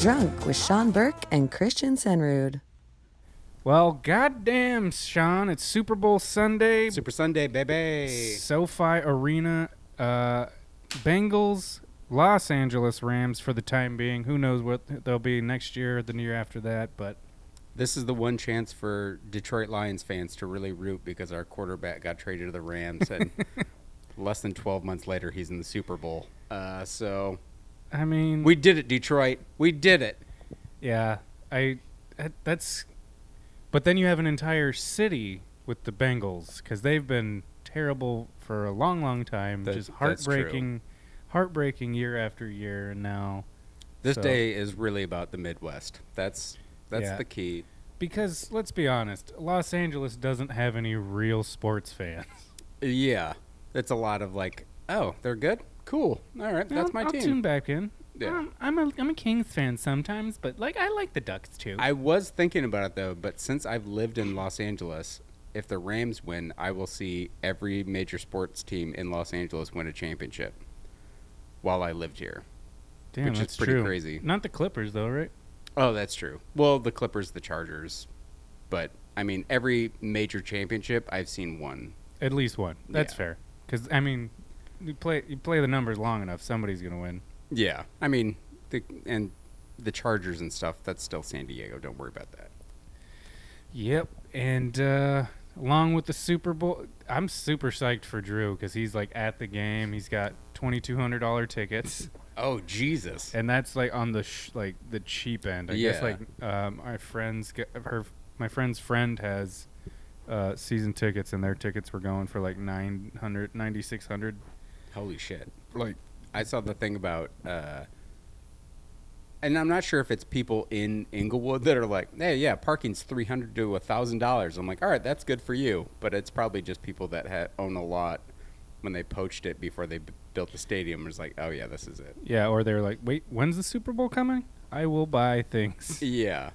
Drunk with Sean Burke and Christian Senrud. Well, goddamn, Sean, it's Super Bowl Sunday. Super Sunday, baby. SoFi Arena, uh, Bengals, Los Angeles Rams for the time being. Who knows what they'll be next year or the year after that? But This is the one chance for Detroit Lions fans to really root because our quarterback got traded to the Rams, and less than 12 months later, he's in the Super Bowl. Uh, so I mean, we did it, Detroit. We did it. yeah, I uh, that's. But then you have an entire city with the Bengals because they've been terrible for a long, long time. That- just heartbreaking, heartbreaking year after year, and now This So- day is really about the Midwest. That's that's Yeah. the key. because let's be honest, Los Angeles doesn't have any real sports fans. Yeah, it's a lot of like, oh, they're good, cool. All right, that's I'll, my I'll team. tune back in. Yeah. Um, I'm a I'm a Kings fan sometimes, but like I like the Ducks too. I was thinking about it though, but since I've lived in Los Angeles, if the Rams win, I will see every major sports team in Los Angeles win a championship while I lived here. Damn, which is that's pretty true. crazy. Not the Clippers though, right? Oh, that's true. Well, the Clippers, the Chargers, but I mean, every major championship I've seen one. At least one. That's Yeah. fair. Because I mean, you play you play the numbers long enough, somebody's gonna win. Yeah, I mean, the and the Chargers and stuff. That's still San Diego. Don't worry about that. Yep. And uh, along with the Super Bowl, I'm super psyched for Drew because he's like at the game. He's got twenty two hundred dollar tickets. Oh Jesus! and that's like on the sh- like the cheap end. I guess like um, my friends, her my friend's friend has uh, season tickets, and their tickets were going for like 900, 9600 Holy shit! Like I saw the thing about, uh, and I'm not sure if it's people in Inglewood that are like, "Hey, yeah, parking's three hundred to thousand dollars." I'm like, "All right, that's good for you," but it's probably just people that ha- own a lot when they poached it before they b- built the stadium. Was like, "Oh yeah, this is it." yeah, or they're like, wait, when's the Super Bowl coming? I will buy things. Yeah,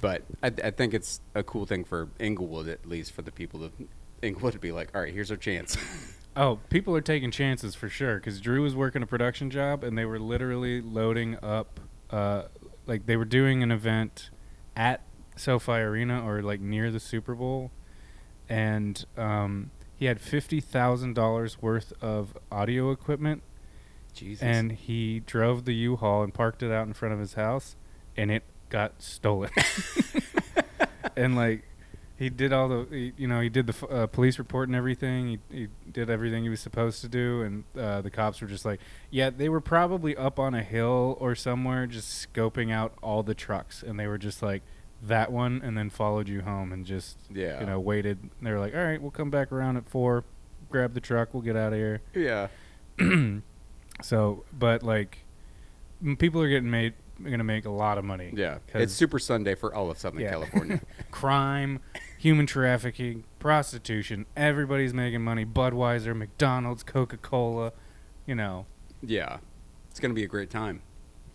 but I, I think it's a cool thing for Inglewood, at least for the people of Inglewood to be like, "All right, here's our chance." Oh, people are taking chances for sure. Because Drew was working a production job, and they were literally loading up, uh, like they were doing an event at SoFi Arena or like near the Super Bowl, and um, he had fifty thousand dollars worth of audio equipment, Jesus. and he drove the U-Haul and parked it out in front of his house, and it got stolen. and like he did all the he, you know he did the f- uh, police report and everything he, he did everything he was supposed to do and uh, the cops were just like yeah they were probably up on a hill or somewhere just scoping out all the trucks and they were just like that one and then followed you home and just yeah, you know waited they were like all right we'll come back around at four grab the truck we'll get out of here yeah. so but like people are getting made gonna make a lot of money Yeah, it's Super Sunday for all of Southern Yeah. California. crime, human trafficking, prostitution. Everybody's making money. Budweiser, McDonald's, Coca Cola. You know, yeah, it's gonna be a great time.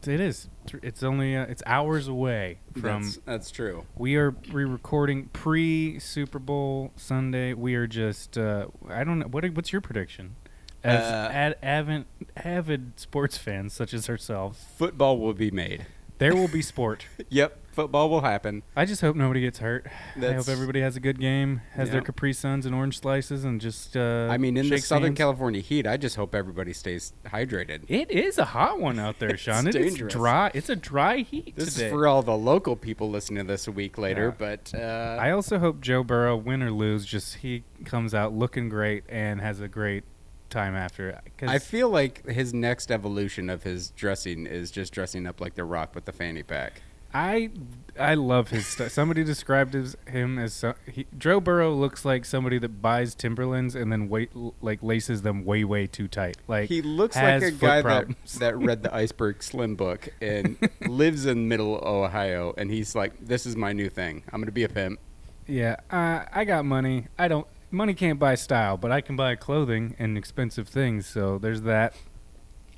it is. It's only uh, it's hours away from. that's, that's true. we are re-recording pre Super Bowl Sunday. We are just. Uh, I don't know. What? What's your prediction? As Uh, ad, avid, avid sports fans such as ourselves, Football will be made. there will be sport. Yep, football will happen. I just hope nobody gets hurt. I hope everybody has a good game, has their Yeah. Capri Suns and orange slices, and just. Uh, I mean, in the Southern hands. California heat, I just hope everybody stays hydrated. It is a hot one out there, Sean. It is dangerous. dry. It's a dry heat This today. is for all the local people listening to this a week later, but uh, I also hope Joe Burrow, win or lose, just he comes out looking great and has a great time after. I feel like his next evolution of his dressing is just dressing up like The Rock with the fanny pack. I I love his stuff. Somebody described his, him as so, he, Joe Burrow looks like somebody that buys Timberlands and then wait like laces them way way too tight. Like He looks has like a guy that, that read the Iceberg Slim book and lives in middle Ohio, and he's like, "This is my new thing. I'm going to be a pimp." Yeah, uh, I got money. I don't. Money can't buy style, but I can buy clothing and expensive things. So there's that.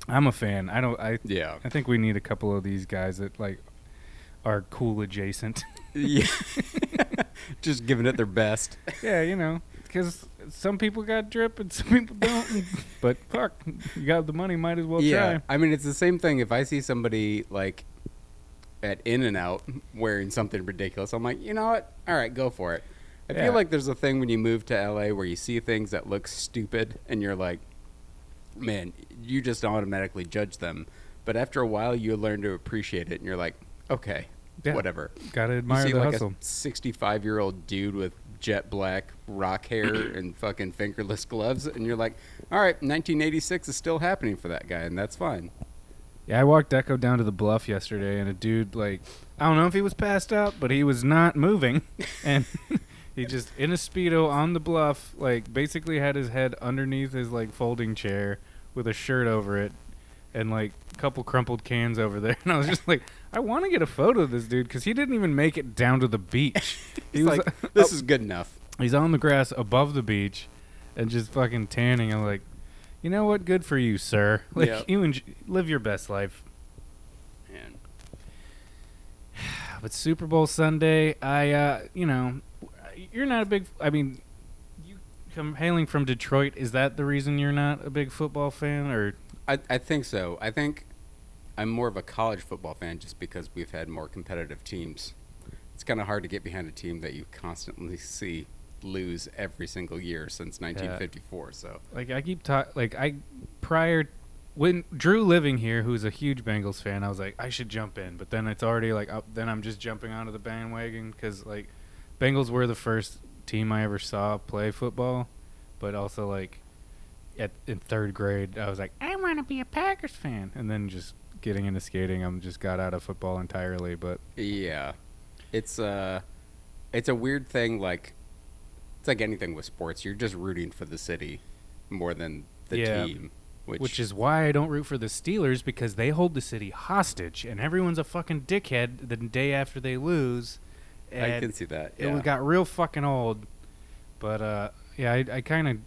I'm a fan. I don't. I. Yeah, I think we need a couple of these guys that like are cool adjacent. yeah. just giving it their best. yeah, you know, because some people got drip and some people don't. but fuck, you got the money, might as well yeah, try. I mean, it's the same thing. If I see somebody like at In and Out wearing something ridiculous. I'm like, you know what? All right, go for it. I Yeah. feel like there's a thing when you move to LA where you see things that look stupid and you're like, man, you just automatically judge them. But after a while, you learn to appreciate it, and you're like, okay, Yeah. whatever. Gotta You admire see the like hustle. a 65 year old dude with jet black rock hair and fucking fingerless gloves, and you're like, all right, 1986 is still happening for that guy, and that's fine. Yeah, I walked Echo down to the bluff yesterday, and a dude like I don't know if he was passed out, but he was not moving, and he just in a speedo on the bluff, like basically had his head underneath his like folding chair with a shirt over it, and like a couple crumpled cans over there, and I was just like, I want to get a photo of this dude because he didn't even make it down to the beach. He's was like, this is good enough. he's on the grass above the beach, and just fucking tanning. I'm like. You know what? Good for you, sir. Like Yeah. you enj- live your best life. Man. But Super Bowl Sunday, I, uh, you know, you're not a big. I mean, you come hailing from Detroit. Is that the reason you're not a big football fan, or I, I think so. I think I'm more of a college football fan just because we've had more competitive teams. It's kind of hard to get behind a team that you constantly see lose every single year since 1954. So like I keep talking? Like I prior when Drew living here, who's a huge Bengals fan, I was like I should jump in, but then it's already like up, then I'm just jumping onto the bandwagon because like Bengals were the first team I ever saw play football, but also like at in third grade I was like I want to be a Packers fan, and then just getting into skating, I'm just got out of football entirely. But yeah, it's uh, it's a weird thing. Like it's like anything with sports. You're just rooting for the city more than the Yeah. team, which, which is why I don't root for the Steelers because they hold the city hostage, and everyone's a fucking dickhead the day after they lose. I can see that. it Yeah. got real fucking old. But uh, yeah, I, I kind of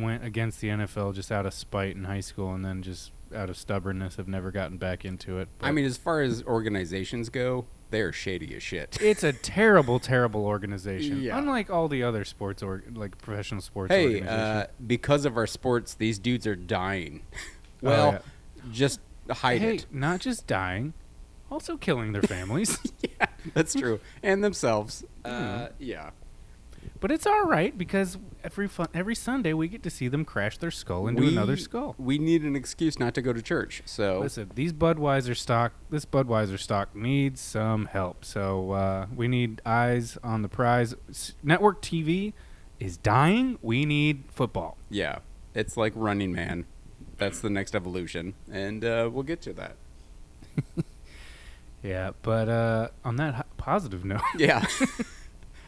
went against the NFL just out of spite in high school, and then just out of stubbornness, have never gotten back into it. I mean, as far as organizations go, they're shady as shit. it's a terrible, terrible organization. Yeah. Unlike all the other sports or like professional sports Hey, organizations. uh, because of our sports, these dudes are dying. Oh, well, yeah. just hide hey, it. not just dying, also killing their families. yeah, that's true. And themselves. Hmm. Uh, yeah. But it's all right because every fun, every Sunday we get to see them crash their skull into We- another skull. We need an excuse not to go to church. So Listen, these Budweiser stock, this Budweiser stock needs some help. So uh, we need eyes on the prize. S- Network TV is dying. We need football. yeah, it's like Running Man. That's the next evolution, and uh, we'll get to that. Yeah, but uh, on that positive note, Yeah.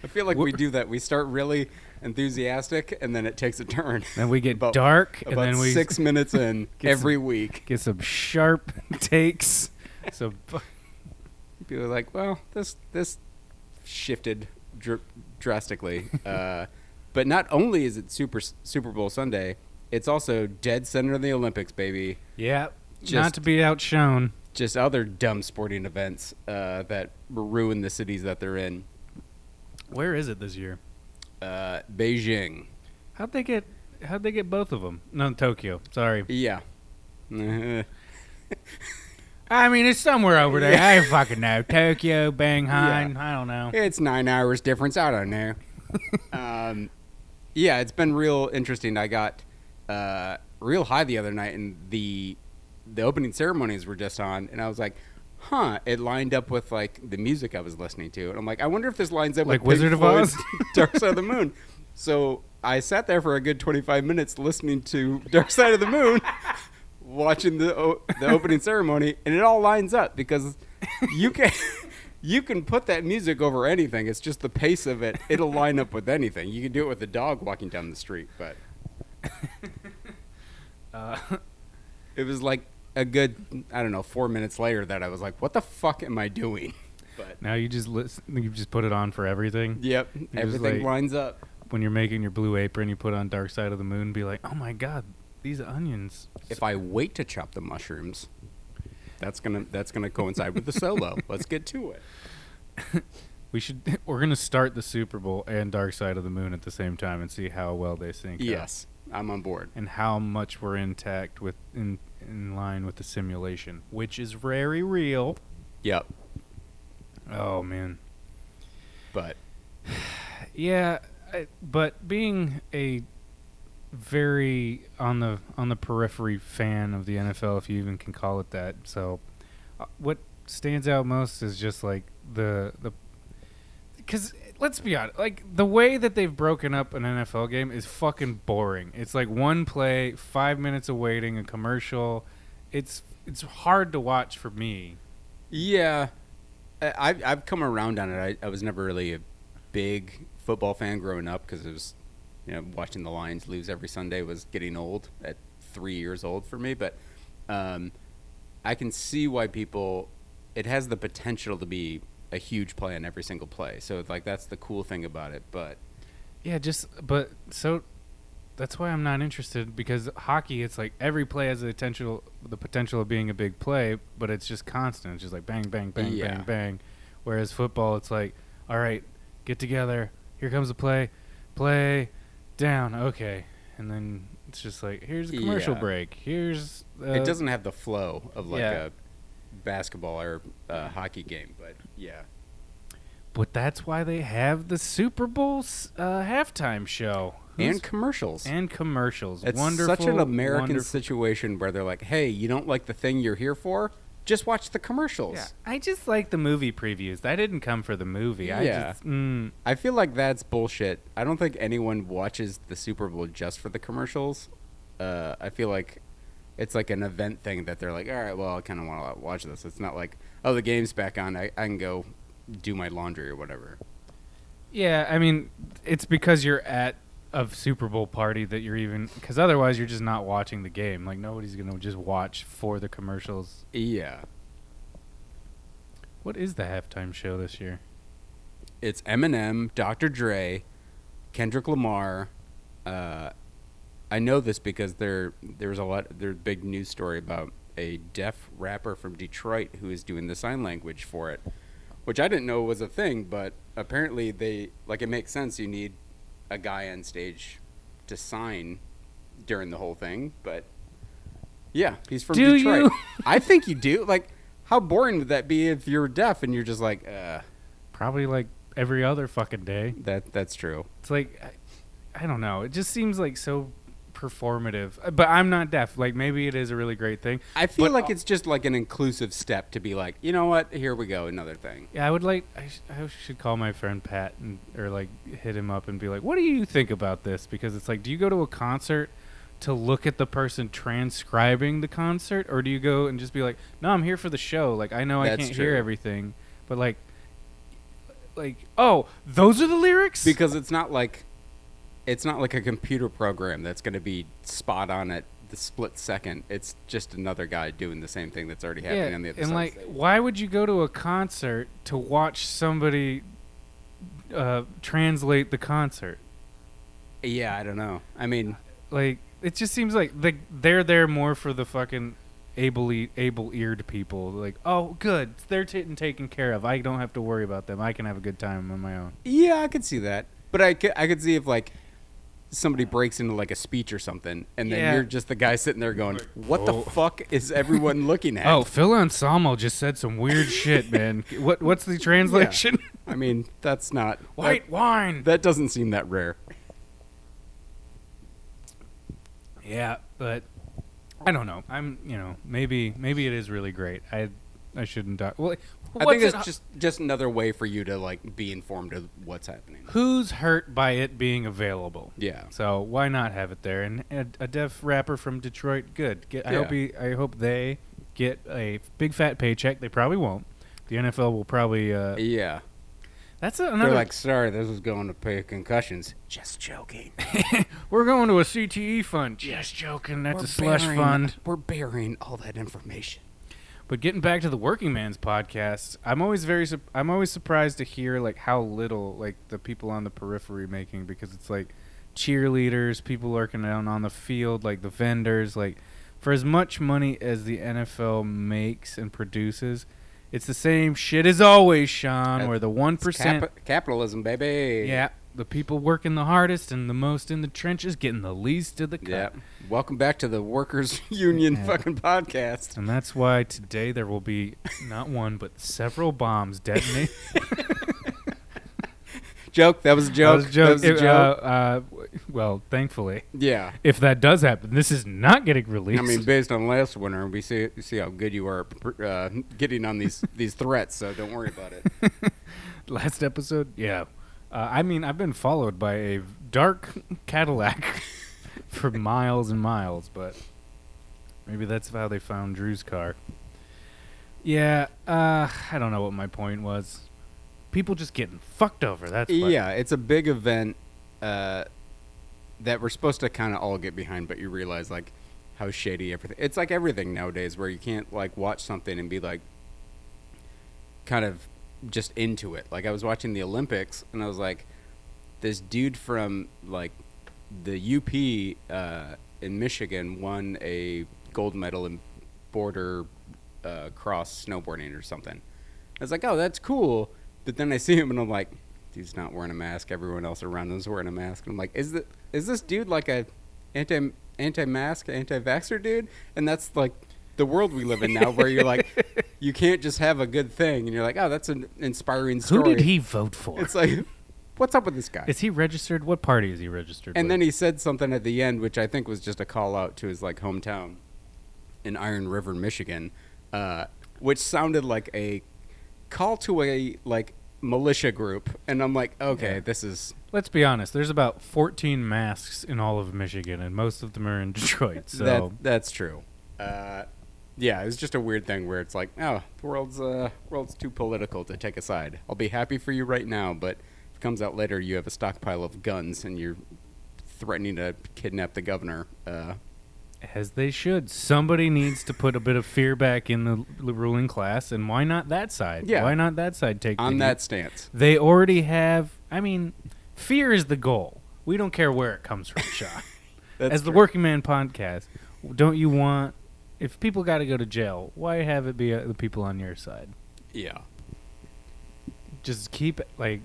I feel like we do that. We start really enthusiastic, and then it takes a turn. then we get About- dark, and About then we six minutes in every week. get some sharp takes. So People are like, well, this this shifted dr- drastically. uh, but not only is it Super Super Bowl Sunday, it's also dead center of the Olympics, baby. yeah, not to be outshone. Just other dumb sporting events uh, that ruin the cities that they're in. Where is it this year? Uh, Beijing. How'd they get? How'd they get both of them? No, Tokyo. Sorry. Yeah. I mean, it's somewhere over there. Yeah. I don't fucking know. Tokyo, Shanghai. I don't know. It's nine hours difference. I don't know. um, yeah, it's been real interesting. I got uh, real high the other night, and the the opening ceremonies were just on, and I was like, "Huh!" It lined up with like the music I was listening to, and I'm like, "I wonder if this lines up Like with Pink Wizard of Floyd's Oz? Dark Side of the Moon." So I sat there for a good 25 minutes listening to Dark Side of the Moon, watching the o- the opening ceremony, and it all lines up because you can you can put that music over anything. It's just the pace of it. It'll line up with anything. You can do it with a dog walking down the street, but Uh, it was like a good I don't know four minutes later that I was like, "What the fuck am I doing?" But now you just listen, you just put it on for everything. yep, just everything like- lines up. When you're making your blue apron, you put on Dark Side of the Moon. Be like, oh my god, these onions. If I wait to chop the mushrooms, that's gonna that's gonna coincide with the solo. Let's get to it. We should. We're gonna start the Super Bowl and Dark Side of the Moon at the same time and see how well they sync. up. Yes, I'm on board. and how much we're intact with in in line with the simulation, which is very real. Yep. Oh man. But Yeah, I, but being a very on the on the periphery fan of the NFL, if you even can call it that. So, uh, what stands out most is just like the the because let's be honest, like the way that they've broken up an NFL game is fucking boring. It's like one play, five minutes of waiting, a commercial. It's it's hard to watch for me. yeah, I've I've come around on it. I, I was never really a big football fan growing up because it was, you know, watching the Lions lose every Sunday was getting old at three years old for me. But um, I can see why people. It has the potential to be a huge play on every single play. So like that's the cool thing about it. But Yeah, just but so that's why I'm not interested because hockey it's like every play has the potential the potential of being a big play, but it's just constant. It's just like bang bang bang Yeah. bang bang. Whereas football it's like all right, get together. Here comes a play. Play down. Okay. And then it's just like here's a commercial Yeah. break. Here's uh, it doesn't have the flow of like yeah. a basketball or uh, hockey game. But yeah. But that's why they have the Super Bowl uh, halftime show and commercials. and commercials. It's wonderful, such an American wonderful- situation where they're like, "Hey, you don't like the thing you're here for? Just watch the commercials." Yeah, I just like the movie previews. I didn't come for the movie. I Yeah. just mm, I feel like that's bullshit. I don't think anyone watches the Super Bowl just for the commercials. Uh, I feel like it's like an event thing that they're like, "All right, well, I kind of want to watch this." It's not like, "Oh, the game's back on. I, I can go do my laundry or whatever." yeah. I mean, it's because you're at a Super Bowl party that you're even because otherwise you're just not watching the game. Like nobody's gonna just watch for the commercials. Yeah, What is the halftime show this year? it's Eminem, Dr. Dre, Kendrick Lamar. Uh, I know this because there there's a lot there's a big news story about a deaf rapper from Detroit who is doing the sign language for it, which I didn't know was a thing, but apparently they like it makes sense. You need a guy on stage to sign during the whole thing, but yeah, he's from Do Detroit. you? I think you do. Like, how boring would that be if you're deaf and you're just like, uh, Probably like every other fucking day. that that's true. It's like I, I don't know. It just seems like so performative. Uh, But I'm not deaf. Like maybe it is a really great thing. I feel But- like it's just like an inclusive step to be like, you know what? Here we go, another thing. Yeah, I would like. I, sh- I should call my friend Pat and or like hit him up and be like, "What do you think about this?" Because it's like, do you go to a concert to look at the person transcribing the concert, or do you go and just be like, "No, I'm here for the show. Like, I know I can't hear everything, but like, like, oh, those are the lyrics." Because it's not like it's not like a computer program that's going to be spot on at the split second. It's just another guy doing the same thing that's already happening yeah, on the other and side. And like, why would you go to a concert to watch somebody uh, translate the concert? yeah, I don't know. I mean, like it just seems like like they're there more for the fucking able able eared people. Like, oh, good, they're getting taken care of. I don't have to worry about them. I can have a good time on my own. yeah, I could see that. But I could, I could see if like somebody breaks into like a speech or something, and then Yeah. you're just the guy sitting there going, "What Oh. the fuck is everyone looking at?" Oh, Phil Anselmo just said some weird shit, man. What what's the translation? I mean, that's not White wine. That, that doesn't seem that rare. Yeah, but I don't know. I'm, you know, maybe maybe it is really great. I I shouldn't die. Well, I what's think it- it's just just another way for you to like be informed of what's happening. who's hurt by it being available. Yeah. So why not have it there? And a, a deaf rapper from Detroit, good. Get, I hope he, I hope they get a big fat paycheck. They probably won't. The NFL will probably. Uh, Yeah. that's another. They're like, sorry, this is going to pay concussions. Just joking. we're going to a CTE fund. Just joking. That's We're a slush burying- fund. We're burying all that information. But getting back to the Working Man's podcast, I'm always very I'm always surprised to hear like how little like the people on the periphery making because it's like cheerleaders, people working down on the field, like the vendors, like for as much money as the NFL makes and produces, It's the same shit as always, Sean. Where the one cap- capitalism, baby. yeah, the people working the hardest and the most in the trenches getting the least of the cut. Yeah. Welcome back to the workers' union Yeah. fucking podcast. And that's why today there will be not one but several bombs detonated. Joke. That was a That joke. was a joke. Was a It- joke. uh, uh, well, thankfully, yeah. if that does happen, this is not getting released. I mean, based on last winter, we see we see how good you are uh, getting on these these threats. So don't worry about it. last episode, yeah. Uh, I mean, I've been followed by a dark Cadillac for miles and miles, but maybe that's how they found Drew's car. Yeah, uh, I don't know what my point was. People just getting fucked over. That's yeah, it's a big event uh, that we're supposed to kind of all get behind, but you realize like how shady everything. It's like everything nowadays, where you can't like watch something and be like kind of just into it. Like I was watching the Olympics, and I was like, this dude from like the UP uh, in Michigan won a gold medal in border uh, cross snowboarding or something. I was like, oh, that's cool. But then I see him and I'm like, he's not wearing a mask. Everyone else around him's wearing a mask. And I'm like, is the is this dude like a anti anti mask, anti vaxxer dude? And that's like the world we live in now, where you're like, you can't just have a good thing, and you're like, oh, that's an inspiring story. Who did he vote for? It's like, what's up with this guy? is he registered? What party is he registered? And with? then he said something at the end, which I think was just a call out to his like hometown in Iron River, Michigan, uh, which sounded like a call to a like militia group. And I'm like, okay, Yeah. this is Let's be honest. There's about 14 masks in all of Michigan, and most of them are in Detroit. So that that's true. Uh, yeah, it was just a weird thing where it's like, oh, the world's uh, world's too political to take a side. I'll be happy for you right now, but if it comes out later, you have a stockpile of guns and you're threatening to kidnap the governor. Uh, as they should. Somebody needs to put a bit of fear back in the l- ruling class, and why not that side? Yeah. Why not that side take on heat? that stance. They already have. I mean, fear is the goal. We don't care where it comes from. That's As the true. Working Man podcast, don't you want? If people got to go to jail, why have it be uh, the people on your side? Yeah. Just keep it like.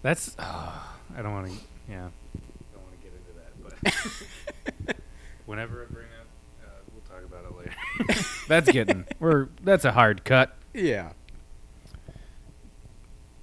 That's. I don't want to. Yeah. Don't want to get into that, but whenever I bring up, uh, we'll talk about it later. that's getting. We're. That's a hard cut. Yeah.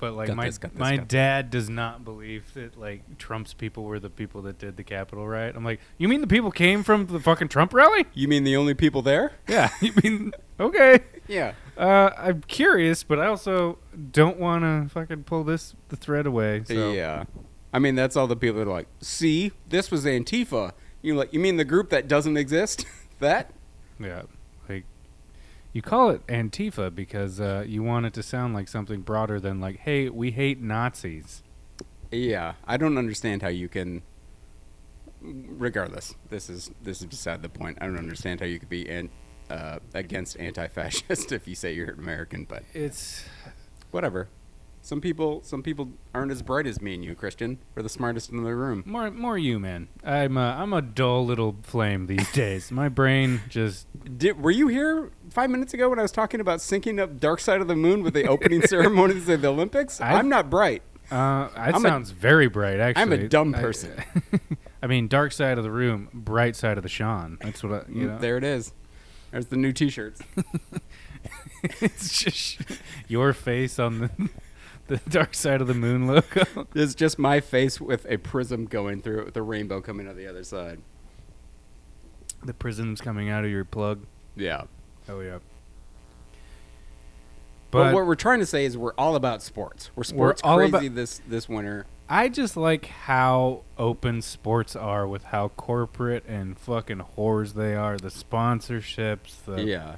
But like Got my this, this, my dad does not believe that like Trump's people were the people that did the Capitol riot. I'm like, you mean the people came from the fucking Trump rally? You mean the only people there? Yeah. you mean okay? Yeah. Uh, I'm curious, but I also don't want to fucking pull this the thread away. So. Yeah. I mean, that's all the people that are like, see, this was Antifa. You like, you mean the group that doesn't exist? that? Yeah, you call it Antifa because uh, you want it to sound like something broader than like, "Hey, we hate Nazis." Yeah. I don't understand how you can. Regardless, this is this is beside the point. I don't understand how you could be an, uh, against anti-fascist if you say you're American, but It's whatever. Some people, some people aren't as bright as me and you, Christian. We're the smartest in the room. more more you, man. I'm a, I'm a dull little flame these days. My brain just Did, were you here five minutes ago when I was talking about syncing up Dark Side of the Moon with the opening ceremonies of the Olympics? I- I'm not bright. uh, that I'm a- sounds very bright. Actually, I'm a dumb I- person. I, mean, dark side of the room, bright side of the Sean. That's what I, you know. There it is. There's the new T-shirts. it's just your face on the the dark side of the moon logo. It's just my face with a prism going through it with a rainbow coming out the other side. the prism's coming out of your plug. Yeah. Oh yeah. But, But what we're trying to say is we're all about sports. We're sports all crazy about- this this winter. I just like how open sports are with how corporate and fucking whores they are. The sponsorships, the yeah.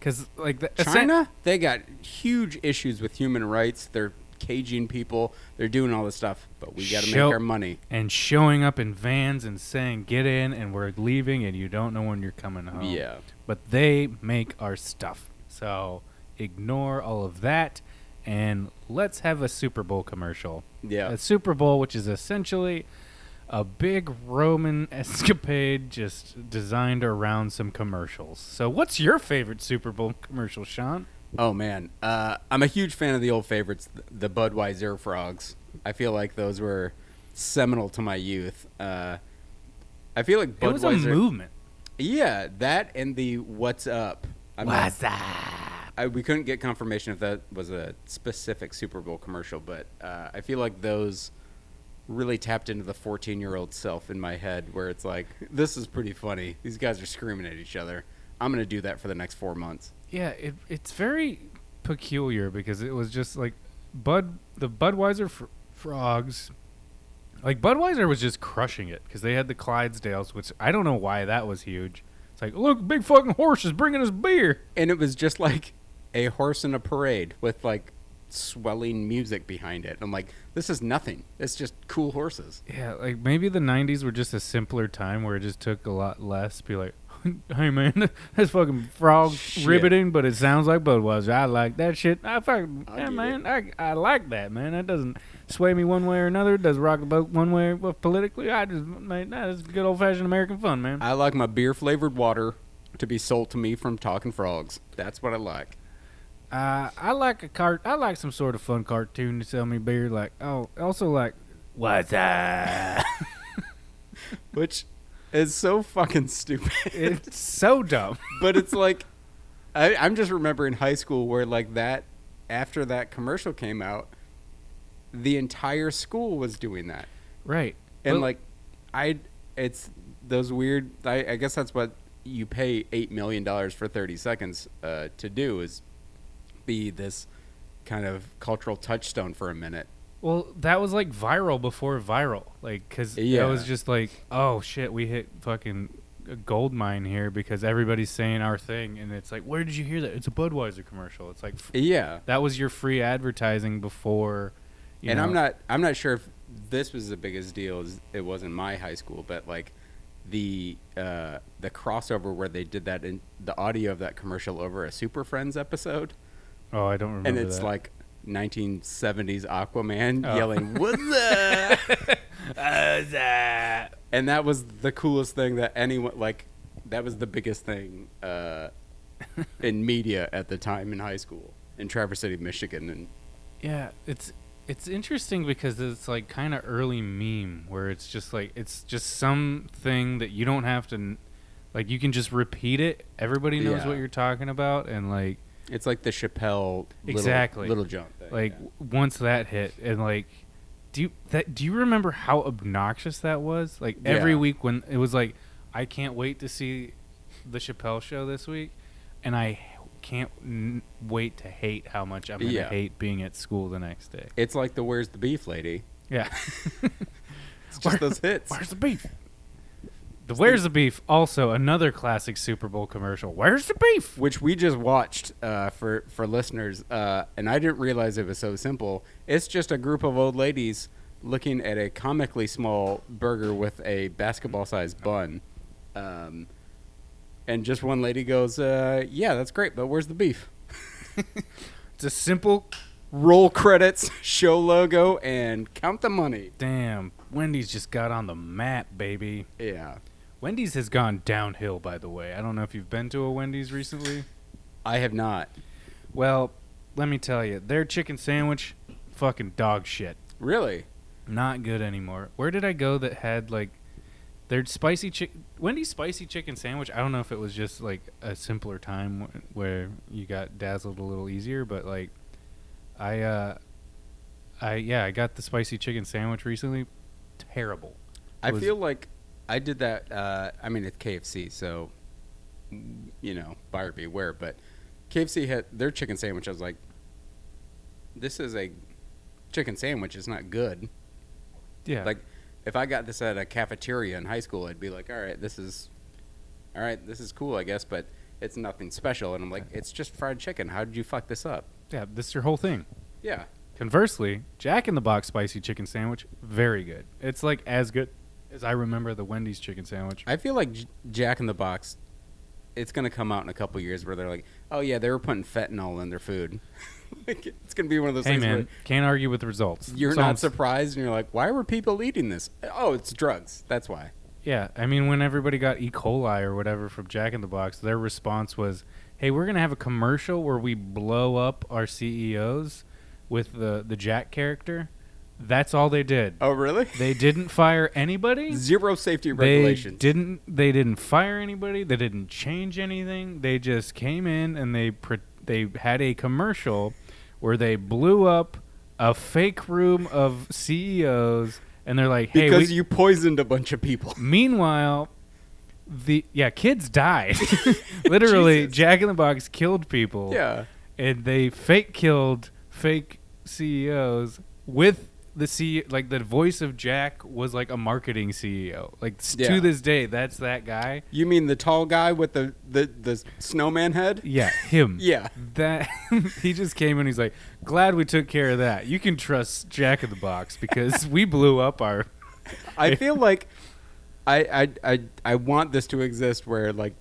Because like the China, they got huge issues with human rights. They're caging people. They're doing all this stuff, but we got to make our money. and showing up in vans and saying get in and we're leaving and you don't know when you're coming home. Yeah. but they make our stuff. So ignore all of that and let's have a Super Bowl commercial. Yeah. A Super Bowl, which is essentially a big Roman escapade just designed around some commercials. So, what's your favorite Super Bowl commercial, Sean? Oh man, uh, I'm a huge fan of the old favorites, the Budweiser frogs. I feel like those were seminal to my youth. Uh, I feel like Budweiser. It was a movement. Yeah, that and the "What's Up." I'm not- What's up? I, we couldn't get confirmation if that was a specific Super Bowl commercial, but uh, I feel like those really tapped into the 14 year old self in my head where it's like, this is pretty funny. These guys are screaming at each other. I'm going to do that for the next four months. Yeah, it, it's very peculiar because it was just like Bud, the Budweiser fr- frogs. Like Budweiser was just crushing it because they had the Clydesdales, which I don't know why that was huge. It's like, look, big fucking horse is bringing us beer. And it was just like a horse in a parade with like swelling music behind it. I'm like, this is nothing. It's just cool horses. Yeah, like maybe the '90s were just a simpler time where it just took a lot less. to Be like, hey man, that's fucking frog Shit. ribbiting, but it sounds like Budweiser. I like that shit. I fucking yeah, man, I I like that man. That doesn't sway me one way or another. It doesn't rock the boat one way well, politically. I just man, that is good old fashioned American fun, man. I like my beer flavored water to be sold to me from Talking Frogs. That's what I like. Uh, I like a cart. I like some sort of fun cartoon to sell me beer. Like oh, also like what's up? Which is so fucking stupid. it's so dumb. but it's like I, I'm just remembering high school where like that after that commercial came out, the entire school was doing that, Right. and Well- like I, it's those weird. I, I guess that's what you pay eight million dollars for thirty seconds uh, to do is be this kind of cultural touchstone for a minute. Well, that was like viral before viral, like because Yeah. it was just like, oh shit, we hit fucking a gold mine here because everybody's saying our thing, and it's like, where did you hear that? It's a Budweiser commercial. It's like f- Yeah, that was your free advertising before. You and know, I'm not I'm not sure if this was the biggest deal as it was in my high school, but like the uh, the crossover where they did that in the audio of that commercial over a Super Friends episode, Oh, I don't remember. and it's that. like 1970s Aquaman Oh. yelling "What's up?" What's that? and that was the coolest thing that anyone like. That was the biggest thing uh, in media at the time in high school in Traverse City, Michigan, and Yeah, it's it's interesting because it's like kind of early meme where it's just like it's just something that you don't have to like you can just repeat it. Everybody knows Yeah. what you're talking about and like it's like the Chappelle Exactly. little jump. Thing, like yeah. once that hit and like do you that do you remember how obnoxious that was? Like every Yeah. week when it was like I can't wait to see the Chappelle show this week and I can't n- wait to hate how much I'm going to Yeah. hate being at school the next day. It's like the "Where's the beef" lady. Yeah. It's just those hits. Where's the beef? The Where's the Beef? Also another classic Super Bowl commercial. Where's the beef? Which we just watched uh, for for listeners, uh, and I didn't realize it was so simple. It's just a group of old ladies looking at a comically small burger with a basketball-sized bun, um, and just one lady goes, uh, "Yeah, that's great, but where's the beef?" It's a simple. Roll credits, show logo, and count the money. Damn, Wendy's just got on the map, baby. Yeah, Wendy's has gone downhill, by the way. I don't know if you've been to a Wendy's recently. I have not Well, let me tell you, their chicken sandwich, fucking dog shit. really. Not good anymore. Where did I go that had like their spicy chicken? Wendy's spicy chicken sandwich. I don't know if it was just like a simpler time wh- where you got dazzled a little easier, but like I, uh I yeah, I got the spicy chicken sandwich recently. Terrible. I was- feel like I did that. Uh, I mean, it's KFC, so you know, buyer beware. But KFC had their chicken sandwich. I was like, this is a chicken sandwich. It's not good. Yeah. Like, if I got this at a cafeteria in high school, I'd be like, all right, this is, all right, this is cool, I guess, but it's nothing special. And I'm like, it's just fried chicken. How did you fuck this up? yeah, this is your whole thing. Yeah. Conversely, Jack in the Box spicy chicken sandwich, very good. It's like as good as I remember the Wendy's chicken sandwich. I feel like J- Jack in the Box, it's gonna come out in a couple years where they're like, oh yeah, they were putting fentanyl in their food. like, it's gonna be one of those Hey things man, where can't argue with the results. you're So not surprised and you're like, why were people eating this? Oh, it's drugs. That's why. Yeah, I mean, when everybody got E. coli or whatever from Jack in the Box, their response was, "Hey, we're gonna have a commercial where we blow up our CEOs with the the Jack character." That's all they did. Oh, really? They didn't fire anybody. Zero safety They regulations. didn't. They didn't fire anybody. They didn't change anything. They just came in and they pre- they had a commercial where they blew up a fake room of CEOs, and they're like, "Hey, because we, you poisoned a bunch of people. Meanwhile, the yeah kids died. Literally, Jack in the Box killed people. Yeah. and they fake killed fake CEOs with the CEO, like the voice of Jack was like a marketing CEO. Like s- Yeah. to this day, that's that guy. You mean the tall guy with the the, the snowman head? Yeah, him. Yeah. That he just came and he's like, "Glad we took care of that. You can trust Jack in the Box because we blew up our I feel like I, I I I want this to exist where like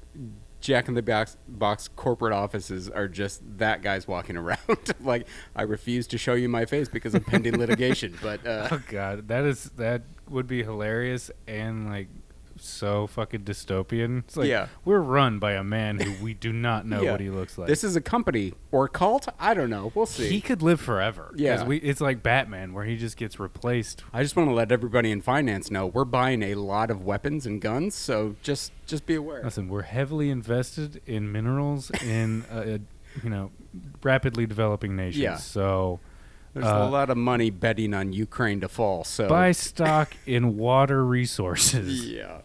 Jack in the Box box corporate offices are just that guy's walking around. like I refuse to show you my face because of pending litigation. But uh, Oh god, that is that would be hilarious and like so fucking dystopian. It's like Yeah. we're run by a man who we do not know Yeah. what he looks like. this is a company or cult. I don't know. We'll see. he could live forever. Yeah. we, it's like Batman where he just gets replaced. I just want to let everybody in finance know we're buying a lot of weapons and guns. So just just be aware. Listen, we're heavily invested in minerals in uh, you know rapidly developing nations. Yeah. So There's uh, a lot of money betting on Ukraine to fall. So buy stock in water resources. Yeah.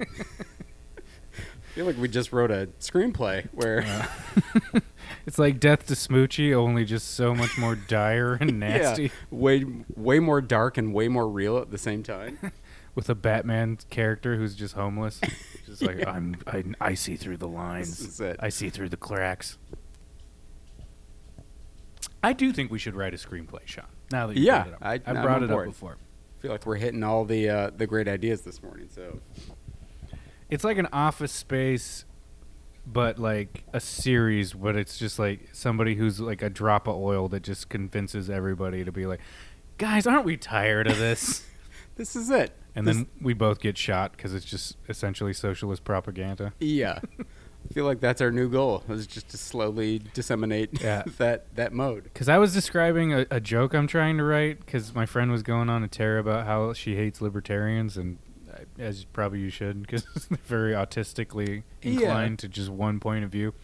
I feel like we just wrote a screenplay where It's like Death to Smoochy, only just so much more dire and nasty. yeah, way way more dark and way more real at the same time. with a Batman character who's just homeless. just like I'm, I, I see through the lines. Is it. I see through the cracks. I do think we should write a screenplay, Sean. Now that you Yeah, brought it up, I- I I'm brought on it up board. before. I feel like we're hitting all the uh, the great ideas this morning. So It's like an office space, but like a series. But it's just like somebody who's like a drop of oil that just convinces everybody to be like, guys, aren't we tired of this? this is it. and This- then we both get shot because it's just essentially socialist propaganda. yeah, I feel like that's our new goal is just to slowly disseminate Yeah. that that mode. Because I was describing a, a joke I'm trying to write because my friend was going on a tear about how she hates libertarians, and as probably you should, because they're very autistically Yeah. inclined to just one point of view.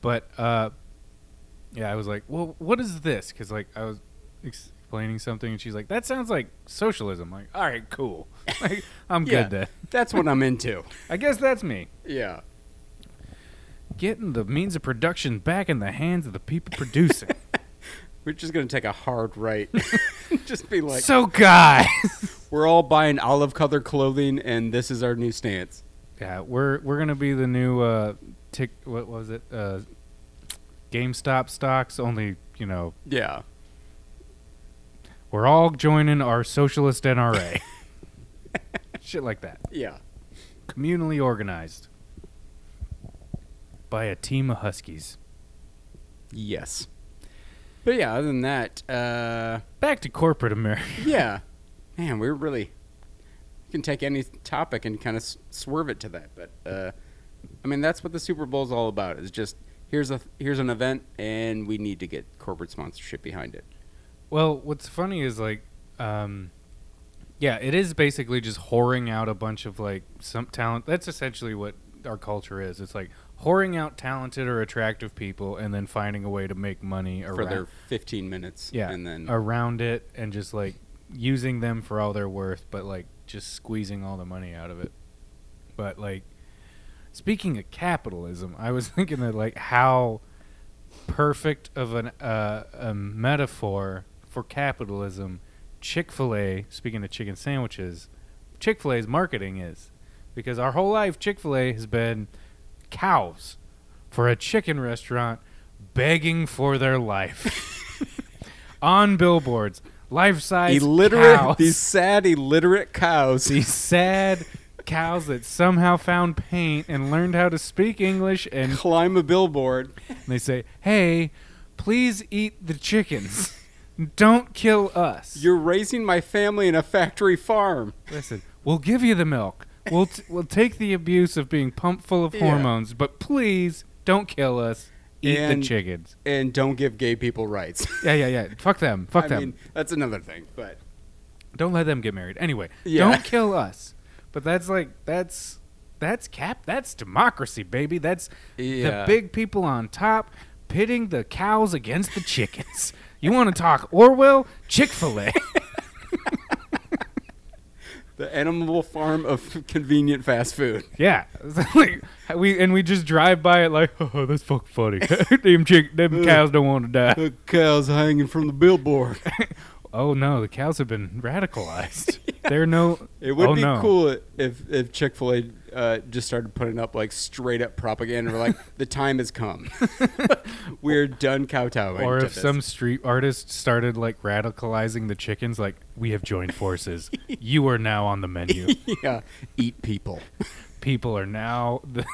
But uh, yeah, I was like, well, what is this? Because like I was explaining something, and she's like, that sounds like socialism. I'm like, all right, cool. like, I'm Yeah. good then. That's what I'm into. I guess that's me. Yeah. Getting the means of production back in the hands of the people producing. We're just gonna take a hard right. just be like, so, guys. We're all buying olive colored clothing, and this is our new stance. Yeah, we're we're gonna be the new uh, tick. What was it? Uh, GameStop stocks. Only you know, Yeah. we're all joining our socialist NRA. Shit like that. Yeah. Communally organized by a team of huskies. Yes. But yeah, other than that, uh, Back to corporate America. yeah, man, we're really we can take any topic and kind of s- swerve it to that. But uh, I mean, that's what the Super Bowl is all about. Is just here's a here's an event, and we need to get corporate sponsorship behind it. Well, what's funny is like, um, yeah, it is basically just whoring out a bunch of like some talent. That's essentially what our culture is. It's like whoring out talented or attractive people and then finding a way to make money for around, their 15 minutes. yeah, and then around it and just like using them for all they're worth, but like just squeezing all the money out of it. But like, speaking of capitalism, I was thinking that like how perfect of an uh, a metaphor for capitalism Chick Fil A. Speaking of chicken sandwiches, Chick Fil A's marketing is because our whole life Chick Fil A has been cows for a chicken restaurant begging for their life on billboards, life size illiterate cows. these sad illiterate cows. these sad cows that somehow found paint and learned how to speak English and climb a billboard. And they say, "Hey, please eat the chickens. Don't kill us." You're raising my family in a factory farm. Listen, we'll give you the milk. We'll t- we'll take the abuse of being pumped full of Yeah. hormones, but please don't kill us. Eat And- the chickens. and don't give gay people rights. Yeah, yeah, yeah. Fuck them. Fuck I them. mean, that's another thing, but Don't let them get married. Anyway, Yeah. don't kill us. But that's like that's that's cap. That's democracy, baby. That's Yeah. the big people on top pitting the cows against the chickens. you want to talk Orwell? Chick Fil A. the animal farm of convenient fast food. yeah, like we and we just drive by it like, oh, that's fucking funny. them chick, them uh, cows don't want to die. The cows hanging from the billboard. Oh no, the cows have been radicalized. They're no. It would oh, be no. cool if if Chick Fil A uh, just started putting up like straight up propaganda, We're like the time has come. We're done kowtowing. Or to if this." some street artist started like radicalizing the chickens, like we have joined forces. you are now on the menu. yeah, eat people. People are now. The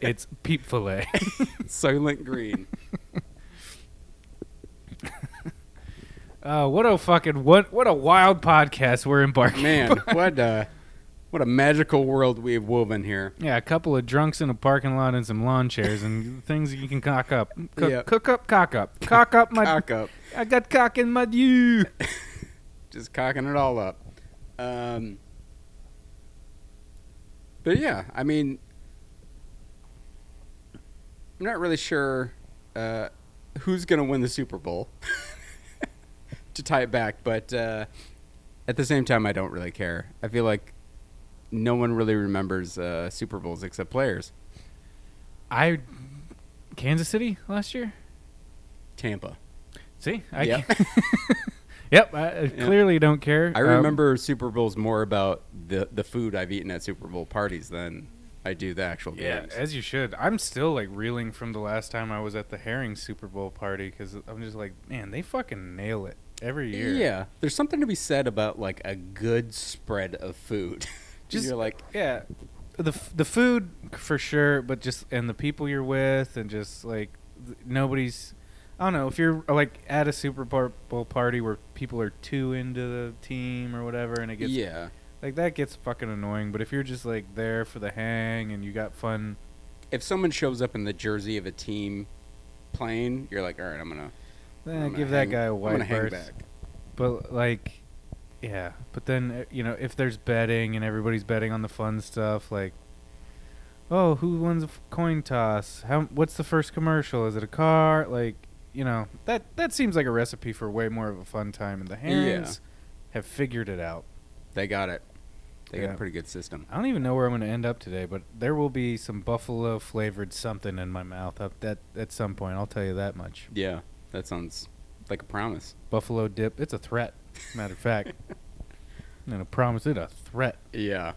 it's peep fillet. Soylent Green. Uh, what a fucking what what a wild podcast we're embarking. Man, what a what a magical world we have woven here. Yeah, a couple of drunks in a parking lot and some lawn chairs and things you can cock up. Cook, Yeah. cook up, cock up, cock up my. Cock up, I got cock in my you. just cocking it all up. Um, but yeah, I mean, I'm not really sure uh, who's going to win the Super Bowl. to tie it back, but uh, at the same time, I don't really care. I feel like no one really remembers uh, Super Bowls except players. I Kansas City last year. Tampa. See, I Yep. yep. I, I clearly don't care. I Um, remember Super Bowls more about the the food I've eaten at Super Bowl parties than I do the actual games. Yeah, games. as you should. I'm still like reeling from the last time I was at the Herring Super Bowl party because I'm just like, man, they fucking nail it every year. Yeah, there's something to be said about like a good spread of food. just you're like, yeah. The f- the food for sure, but just and the people you're with and just like th- nobody's. I don't know if you're uh, like at a Super Bowl party where people are too into the team or whatever, and it gets yeah. like that gets fucking annoying. But if you're just like there for the hang and you got fun, If someone shows up in the jersey of a team playing, you're like, all right, I'm gonna, then I'm gonna give that hang- guy a white back. But like, yeah. But then uh, you know, if there's betting and everybody's betting on the fun stuff, like, oh, who wins a coin toss? How? What's the first commercial? Is it a car? Like, you know, that that seems like a recipe for way more of a fun time. And the Herons have figured it out. They got it. They got a pretty good system. I don't even know where I'm going to end up today, but there will be some buffalo flavored something in my mouth up that at some point. I'll tell you that much. Yeah, that sounds like a promise. Buffalo dip. It's a threat. Matter of fact, I'm gonna promise it a threat. Yeah.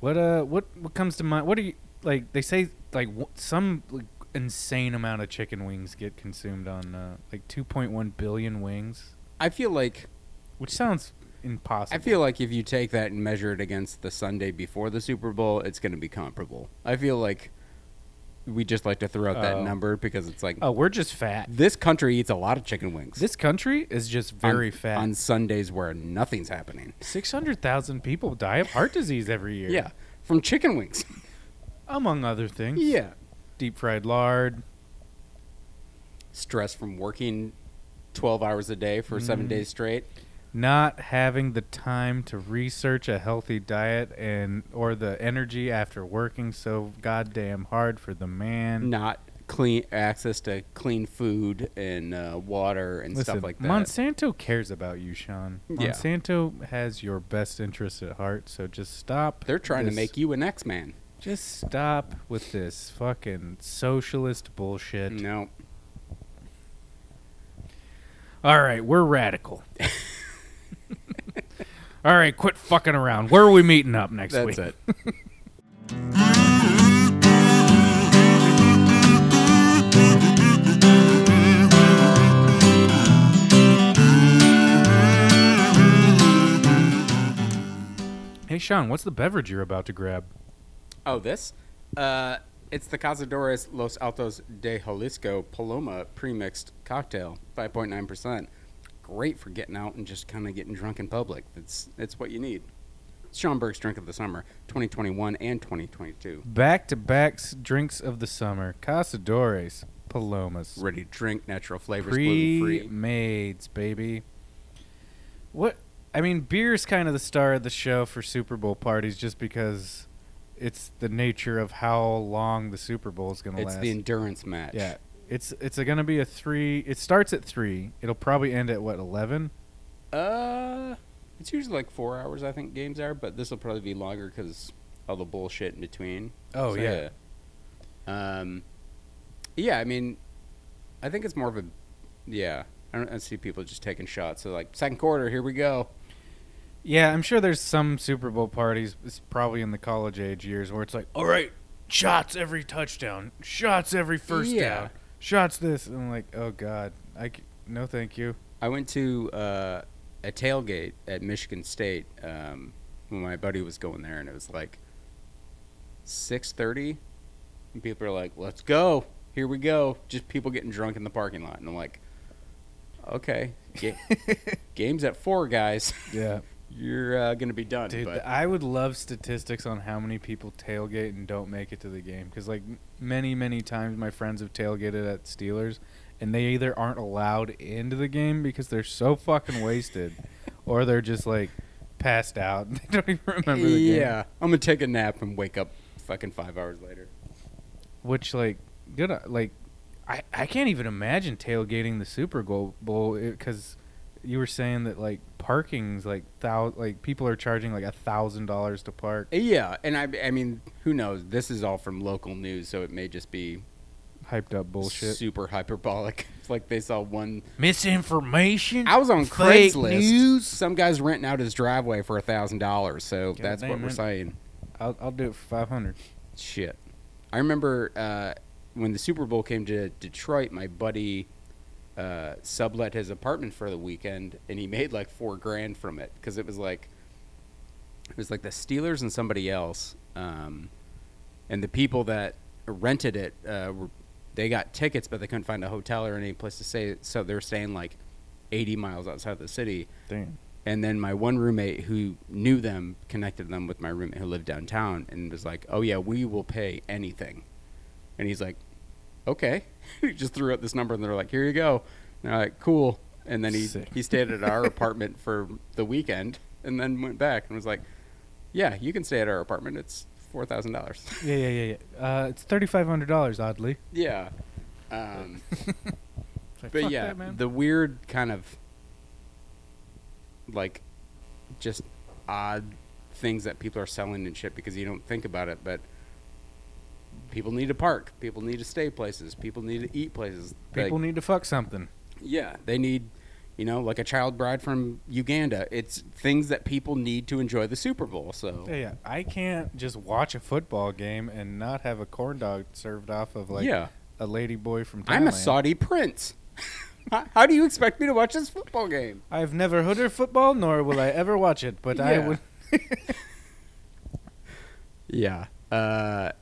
What uh, what what comes to mind? What do you like? They say like w- some like, insane amount of chicken wings get consumed on uh, like 2.1 billion wings, I feel like which sounds impossible. I feel like if you take that and measure it against the Sunday before the Super Bowl, it's going to be comparable. I feel like we just like to throw out that Oh. number because it's like oh, we're just fat. this country eats a lot of chicken wings. This country is just very on, fat. on Sundays where nothing's happening. 600,000 people die of heart disease every year. Yeah, from chicken wings. among other things. yeah, deep fried lard. stress from working twelve hours a day for seven Mm. days straight. Not having the time to research a healthy diet and or the energy after working so goddamn hard for the man. Not clean access to clean food and uh, water and Listen, stuff like that. Monsanto cares about you, Sean. Yeah. Monsanto has your best interests at heart, so just stop. They're trying to make you an X Man. Just stop with this fucking socialist bullshit. No, All right, we're radical. All right, quit fucking around. Where are we meeting up next that's week? it. Hey, Sean, what's the beverage you're about to grab? Oh, this? Uh, it's the Cazadores Los Altos de Jalisco Paloma premixed cocktail, 5.9%. Great for getting out and just kind of getting drunk in public. It's it's what you need. It's Sean Burke's drink of the summer, 2021 and 2022. Back to back drinks of the summer. Cazadores, Palomas. Ready to drink, natural flavors, gluten free. Pre-mades, baby. What? I mean, beer's kind of the star of the show for Super Bowl parties, just because it's the nature of how long the Super Bowl is going to last. It's the endurance match. yeah, it's it's going to be a three. It starts at three. It'll probably end at what eleven. Uh, it's usually like four hours, I think games are, but this will probably be longer because all the bullshit in between. Oh So, yeah. yeah. Um, yeah. I mean, I think it's more of a, yeah. I don't I see people just taking shots. So like second quarter, here we go. Yeah, I'm sure there's some Super Bowl parties, it's probably in the college age years, where it's like, all right, shots every touchdown, shots every first Yeah. down, shots this. And I'm like, oh god, I c- no, thank you. I went to uh, a tailgate at Michigan State um, when my buddy was going there, and it was like six thirty, and people are like, "Let's go, here we go!" Just people getting drunk in the parking lot, and I'm like, "Okay, ga- game's at four, guys. Yeah, You're uh, gonna be done." dude, but I would love statistics on how many people tailgate and don't make it to the game, because like many, many times my friends have tailgated at Steelers, and they either aren't allowed into the game because they're so fucking wasted, or they're just like passed out. They don't even remember the game. yeah, I'm gonna take a nap and wake up fucking five hours later. Which like good uh, like I I can't even imagine tailgating the Super Bowl because you were saying that like parking's like thou like people are charging like a thousand dollars to park. Yeah, and I, I mean, who knows? This is all from local news, so it may just be Hyped up bullshit. super hyperbolic. It's like they saw one Misinformation. I was on Fake Craigslist. news. Some guy's renting out his driveway for a thousand dollars. So God that's what we're it. saying. I'll I'll do it for five hundred. Shit. I remember uh, when the Super Bowl came to Detroit. My buddy uh, sublet his apartment for the weekend, and he made like four grand from it because it was like it was like the Steelers and somebody else, um, and the people that rented it uh, were they got tickets, but they couldn't find a hotel or any place to stay, so they're staying like eighty miles outside the city. Damn. And then my one roommate who knew them connected them with my roommate who lived downtown and was like, "Oh yeah, we will pay anything." And he's like, "Okay." he just threw out this number and they're like, "Here you go." And they're like, "Cool." And then he Sick. he stayed at our apartment for the weekend and then went back and was like, "Yeah, you can stay at our apartment. It's four thousand dollars." Yeah yeah yeah yeah. Uh, it's thirty five hundred dollars oddly. yeah. Um, like, but yeah, that, the weird kind of like just odd things that people are selling and shit because you don't think about it, but people need to park, people need to stay places, people need to eat places. people Like, need to fuck something. yeah, they need, you know, like a child bride from Uganda. It's things that people need to enjoy the Super Bowl. So Yeah, yeah. I can't just watch a football game and not have a corn dog served off of like yeah, a lady boy from Thailand. I'm a Saudi prince. How- do you expect me to watch this football game? I've never heard of football, nor will I ever watch it. But I would. Yeah. Uh,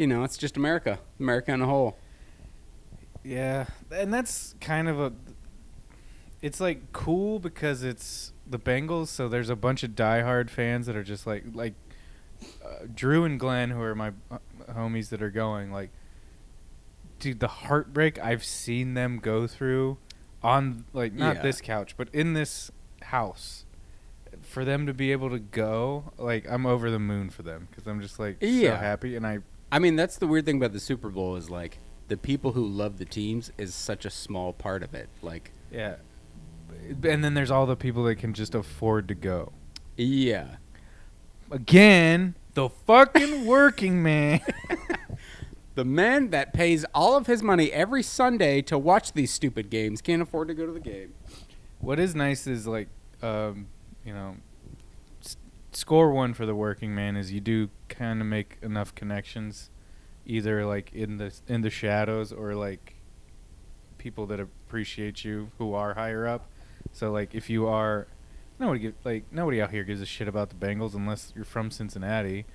you know, it's just America. America in a whole. yeah, and that's kind of a. It's like cool because it's the Bengals, so there's a bunch of diehard fans that are just like like uh, Drew and Glenn, who are my uh, homies that are going. Like, dude, the heartbreak I've seen them go through on like not Yeah. this couch, but in this house. For them to be able to go, like I'm over the moon for them because I'm just like Yeah. so happy, and I I mean, that's the weird thing about the Super Bowl is like the people who love the teams is such a small part of it. Like, Yeah. And then there's all the people that can just afford to go. yeah. Again, the fucking working man. The man that pays all of his money every Sunday to watch these stupid games can't afford to go to the game. what is nice is like, um, you know, score one for the working man is you do kind of make enough connections, either like in the in the shadows or like people that appreciate you who are higher up. So like if you are nobody give, like nobody out here gives a shit about the Bengals unless you're from Cincinnati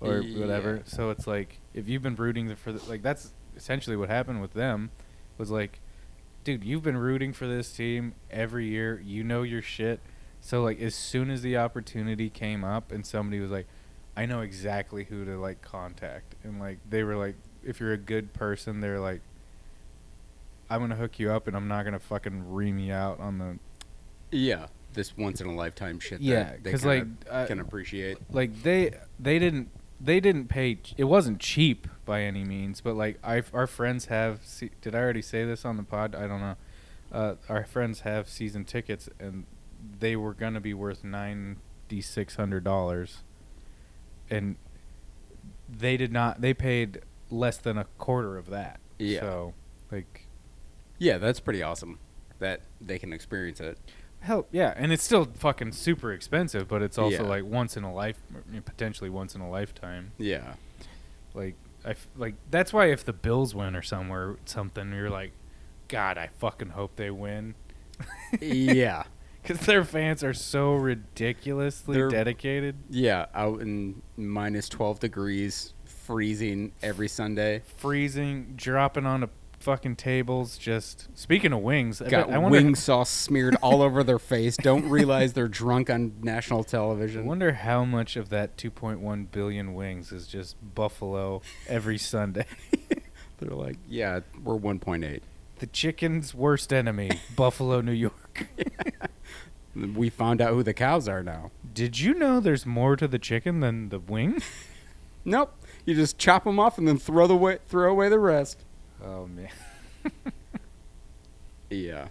or whatever. So it's like if you've been rooting for the, like that's essentially what happened with them was like dude, you've been rooting for this team every year. You know your shit. So like as soon as the opportunity came up and somebody was like, I know exactly who to like contact and like they were like if you're a good person they're like I'm gonna hook you up and I'm not gonna fucking ream you out on the Yeah, this once in a lifetime shit. Yeah, that they 'cause, kinda like, uh, can appreciate. like they they didn't they didn't pay it wasn't cheap by any means but like I our friends have se- did I already say this on the pod I don't know uh, our friends have season tickets and they were gonna be worth ninety six hundred dollars and they did not they paid less than a quarter of that Yeah. so like Yeah, that's pretty awesome that they can experience it. Hell yeah, and it's still fucking super expensive, but it's also Yeah. like once in a life, potentially once in a lifetime. Yeah. Like I f- like that's why if the Bills win or somewhere something, you're like, God, I fucking hope they win, yeah. because their fans are so ridiculously They're- dedicated. Yeah, out in minus 12 degrees, freezing every Sunday. freezing, dropping onto fucking tables. Just speaking of wings, Got bet- I wonder. wing sauce smeared all over their face. Don't realize they're drunk on national television. I wonder how much of that 2.1 billion wings is just Buffalo every Sunday. They're like, yeah, we're 1.8. The chicken's worst enemy, Buffalo, New York. We found out who the cows are now. Did you know there's more to the chicken than the wing? Nope. You just chop them off and then throw the wa- throw away the rest. Oh man. Yeah.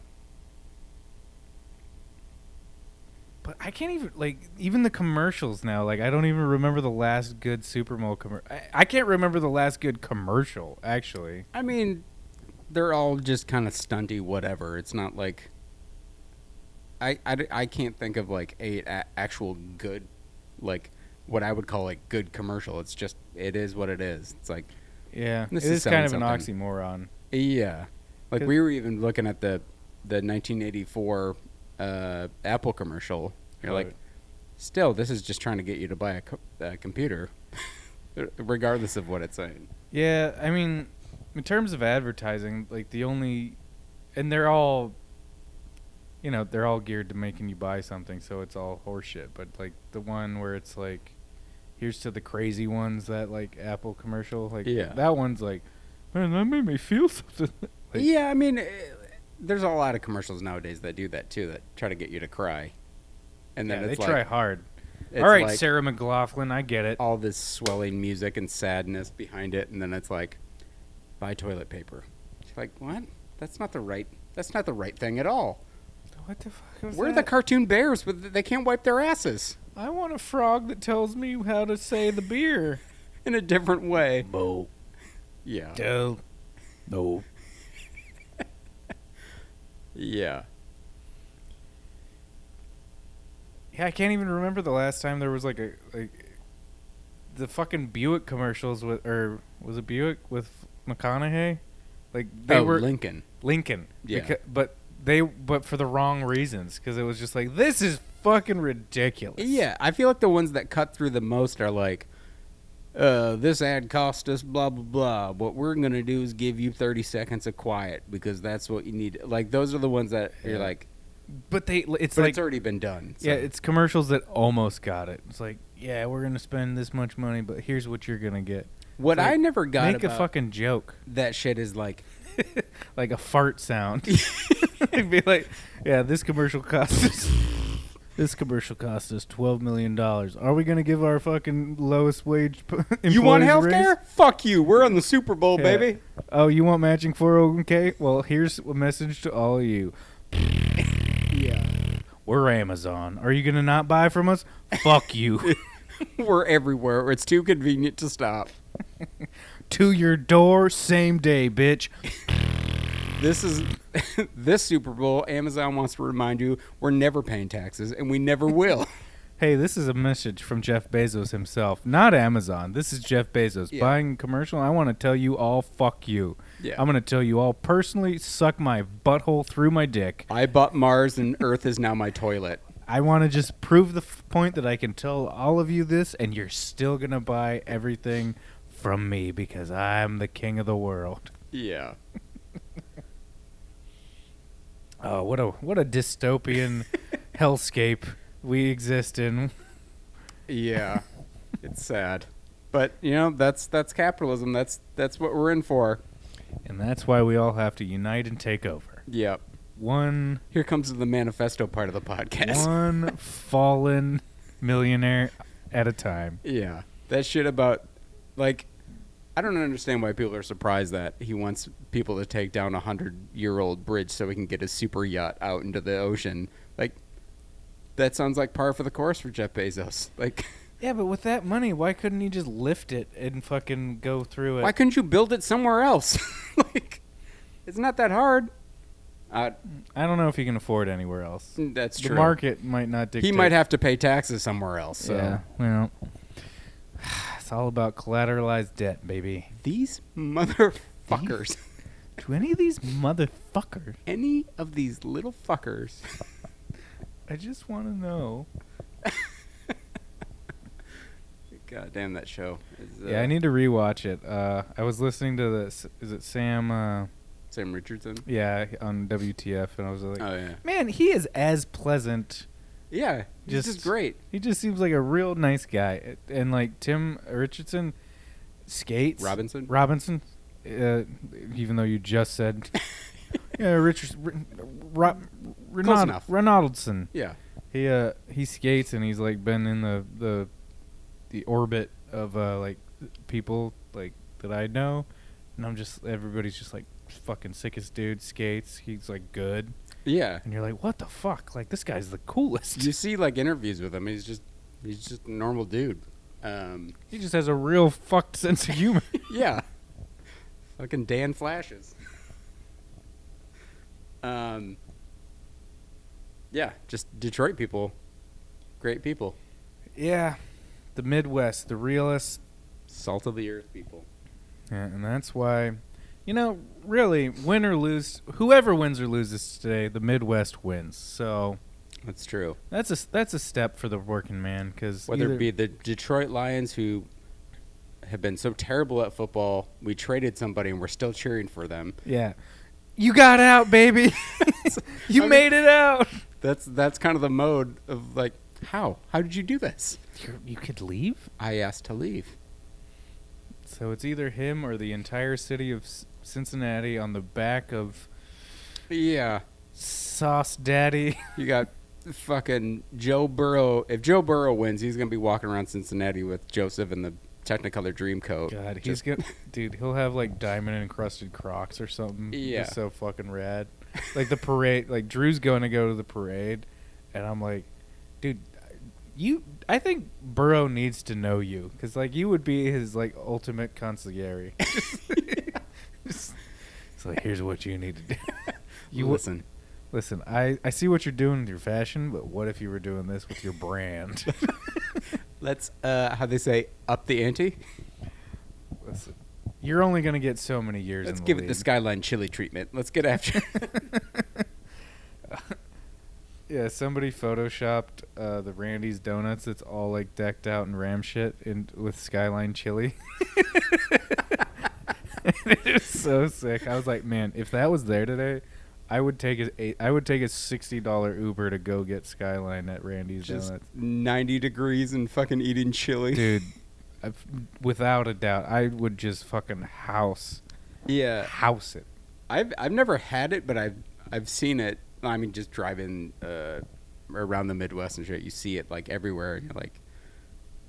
But I can't even like even the commercials now. Like I don't even remember the last good Super Bowl commercial. I, I can't remember the last good commercial actually. I mean, they're all just kind of stunty, whatever. It's not like. I, I, I can't think of like a, a actual good, like what I would call like good commercial. It's just it is what it is. It's like Yeah, This it is is kind of selling an oxymoron. yeah, like we were even looking at the the 1984 uh, Apple commercial. You're like, still, this is just trying to get you to buy a, co- a computer, regardless of what it's saying. Yeah, I mean, in terms of advertising, like the only, and they're all, you know, they're all geared to making you buy something, so it's all horseshit. But like the one where it's like, here's to the crazy ones that like Apple commercial, like Yeah. that one's like, man, that made me feel something. Like- yeah, I mean, eh, there's a lot of commercials nowadays that do that too, that try to get you to cry, and then yeah, they it's try hard. it's All right, like Sarah McLachlan, I get it. all this swelling music and sadness behind it, and then it's like, buy toilet paper. It's like what? That's not the right. That's not the right thing at all. What the fuck was We're the cartoon bears, but they can't wipe their asses I want a frog that tells me how to say the beer. in a different way. Bo. Yeah, Del. No. yeah. Yeah, I can't even remember the last time there was like a like the fucking Buick commercials with or was it Buick with McConaughey? Like they oh, were Lincoln. Lincoln. Yeah. Beca- but they but for the wrong reasons because it was just like this is fucking ridiculous. Yeah, I feel like the ones that cut through the most are like, uh, this ad cost us blah blah blah. What we're gonna do is give you thirty seconds of quiet because that's what you need. Like those are the ones that you're like, But they it's but like it's already been done. so- yeah, it's commercials that almost got it. It's like yeah, we're gonna spend this much money, but here's what you're gonna get. What like, I never got Make a fucking joke. that shit is like, like a fart sound. It'd be like, yeah, this commercial cost us. This commercial cost us twelve million dollars. Are we gonna give our fucking lowest wage? p- you want employees a health raise? care? Fuck you. We're on the Super Bowl, Yeah. baby. Oh, you want matching four hundred one k? Well, here's a message to all of you. Yeah. We're Amazon. Are you gonna not buy from us? Fuck you. We're everywhere. It's too convenient to stop. To your door, same day, bitch. This is this Super Bowl. Amazon wants to remind you we're never paying taxes, and we never will. Hey, this is a message from Jeff Bezos himself, not Amazon. This is Jeff Bezos Yeah. buying commercial. I want to tell you all, fuck you. Yeah. I'm going to tell you all personally, suck my butthole through my dick. I bought Mars, and Earth is now my toilet. I want to just prove the f- point that I can tell all of you this, and you're still going to buy everything from me because I'm the king of the world. Yeah. Oh, what a what a dystopian hellscape we exist in. Yeah, it's sad, but you know that's that's capitalism. That's that's what we're in for. And that's why we all have to unite and take over. Yep. One Here comes the manifesto part of the podcast. one fallen millionaire at a time. Yeah, that shit about like I don't understand why people are surprised that he wants people to take down a hundred year old bridge so he can get a super yacht out into the ocean. Like that sounds like par for the course for Jeff Bezos. Like Yeah, but with that money, why couldn't he just lift it and fucking go through it? why couldn't you build it somewhere else? like it's not that hard. Uh, I don't know if he can afford anywhere else. that's the true. market might not dictate. he might have to pay taxes somewhere else. So Yeah. Well, it's all about collateralized debt, baby. these motherfuckers, To any of these motherfuckers, any of these little fuckers. I just want to know. God damn that show. is, Yeah, I uh, need to rewatch it. Uh, I was listening to this. Is it Sam? Uh, Sam Richardson. yeah, on WTF, and I was like, Oh yeah. man, he is as pleasant. Yeah, he's Just- just great. He just seems like a real nice guy. And like Tim Richardson skates. Robinson. Robinson, uh, even though you just said, yeah, Richardson, Ro- Ronald. Ronaldson. Yeah. He uh he skates and he's like been in the the the orbit of uh like people like that I know, and I'm just everybody's just like fucking sickest dude skates. He's like good, Yeah. and you're like, what the fuck? Like this guy's the coolest. You see like interviews with him. He's just he's just a normal dude. Um, He just has a real fucked sense of humor. yeah. Fucking Dan flashes. um. Yeah, just Detroit people. Great people. yeah, the Midwest, the realest, Salt of the earth people. yeah, and that's why, you know, really, win or lose, whoever wins or loses today, the Midwest wins. So That's true. that's a that's a step for the working man because Whether it be the Detroit Lions who have been so terrible at football, we traded somebody and we're still cheering for them. Yeah. You got out, baby. you I mean- made it out. That's that's kind of the mode of like, how? How did you do this? You're, you could leave? I asked to leave. So it's either him or the entire city of Cincinnati on the back of Yeah, Sauce Daddy. you got fucking Joe Burrow. If Joe Burrow wins, he's gonna be walking around Cincinnati with Joseph in the Technicolor Dreamcoat. God, he's Just- gonna, dude. He'll have like diamond encrusted Crocs or something. Yeah. Just so fucking rad. Like the parade. Like Drew's going to go to the parade, and I'm like, dude, you. I think Burrow needs to know you because like you would be his like ultimate consigliere. It's like here's what you need to do. You listen. Listen, I, I see what you're doing with your fashion, but what if you were doing this with your brand? Let's uh, how they say up the ante. Listen, you're only gonna get so many years. Let's in the give it the skyline chili treatment. Let's get after. Yeah, somebody photoshopped uh, the Randy's donuts. It's all like decked out in ram shit and with skyline chili. So sick. I was like, man, if that was there today, I would take a eight, I would take a sixty dollar Uber to go get skyline at Randy's Just donuts. ninety degrees and fucking eating chili. Dude, I've, without a doubt, I would just fucking house Yeah, house it. I've I've never had it, but I've I've seen it. I mean, just driving uh, around the Midwest and shit, you see it like everywhere, and you're like,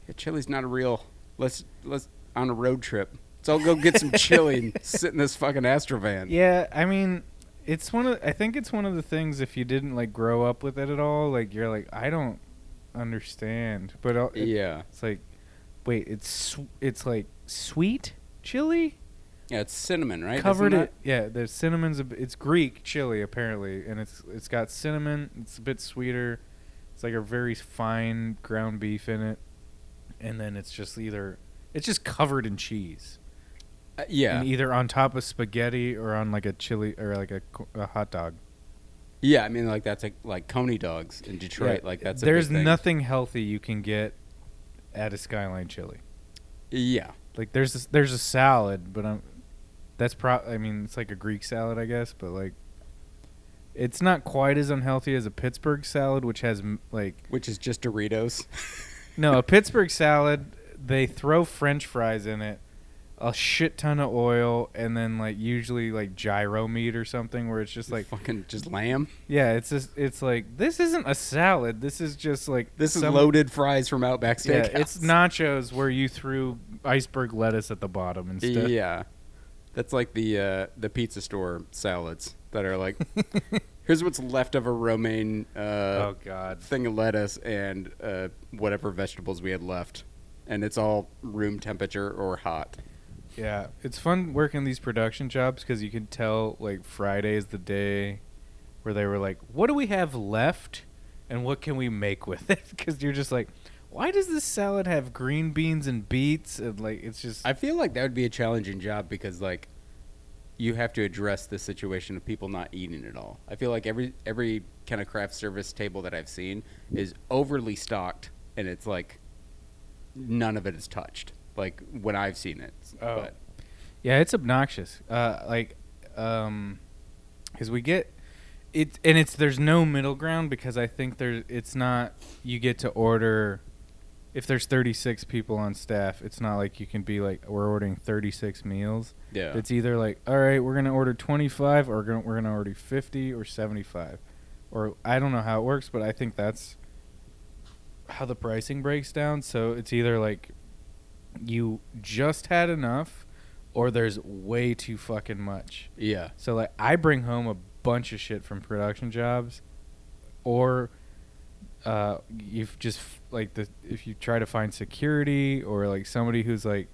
yeah, chili's not a real. Let's let's on a road trip. So I'll go get some chili and sit in this fucking Astrovan. Yeah, I mean, it's one of. I think it's one of the things. If you didn't like grow up with it at all, like you're like, I don't understand. But uh, it- yeah, it's like, wait, it's sw- it's like sweet chili yeah. It's cinnamon, right? covered it. Yeah, the cinnamon's. A, it's Greek chili apparently, and it's it's got cinnamon. It's a bit sweeter. It's like a very fine ground beef in it, and then it's just either it's just covered in cheese. Uh, yeah, and either on top of spaghetti or on like a chili or like a, a hot dog. yeah. I mean, like that's like like Coney dogs in Detroit. Yeah, Like that's a there's nothing healthy you can get at a Skyline chili. Yeah, Like there's a, there's a salad, but I'm that's pro. I mean, it's like a Greek salad, I guess, but like It's not quite as unhealthy as a Pittsburgh salad, which has like Which is just Doritos. no a Pittsburgh salad. They throw French fries in it, a shit ton of oil, and then like usually like gyro meat or something, where it's just like fucking just lamb. yeah, it's just it's like this isn't a salad. This is just like This is loaded fries from Outback Steakhouse. Yeah, it's nachos where you threw iceberg lettuce at the bottom instead. Yeah, that's like the uh, the pizza store salads that are like, here's what's left of a romaine uh, oh God. thing of lettuce and uh, whatever vegetables we had left, and it's all room temperature or hot. Yeah, it's fun working these production jobs because you can tell like Friday is the day where they were like, "What do we have left, and what can we make with it?" Because you're just like, "Why does this salad have green beans and beets?" And like, it's just I feel like that would be a challenging job because like you have to address the situation of people not eating at all. I feel like every every kind of craft service table that I've seen is overly stocked and it's like none of it is touched. Like when I've seen it. Oh. But Yeah, it's obnoxious. Uh, like, um, because we get it, and it's there's no middle ground because I think there's it's not you get to order. If there's 36 people on staff, it's not like you can be like we're ordering 36 meals. yeah. It's either like all right, we're gonna order 25, or gonna, we're gonna order 50 or 75, or I don't know how it works, but I think that's how the pricing breaks down. So it's either like you just had enough or there's way too fucking much. yeah. So like I bring home a bunch of shit from production jobs or uh you've just f- like the if you try to find security or like somebody who's like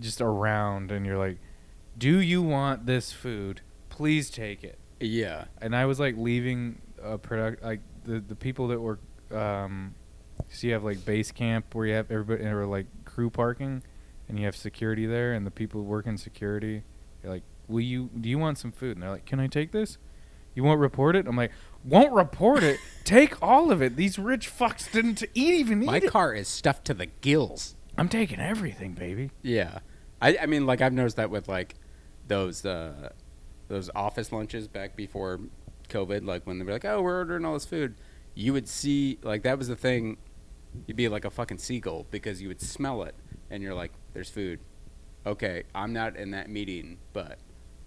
just around and you're like do you want this food please take it Yeah. and I was like leaving a product like the the people that were um so you have like base camp where you have everybody or like crew parking and you have security there and the people working security you're like will you do you want some food? And they're like can I take this? You won't report it? I'm like won't report it? Take all of it. These rich fucks didn't eat even eat My it. car is stuffed to the gills. I'm taking everything baby. Yeah. I I mean like I've noticed that with like those uh those office lunches back before COVID, like when they were like, Oh, we're ordering all this food. You would see like that was the thing you'd be like a fucking seagull because you would smell it and you're like, There's food. Okay, I'm not in that meeting, but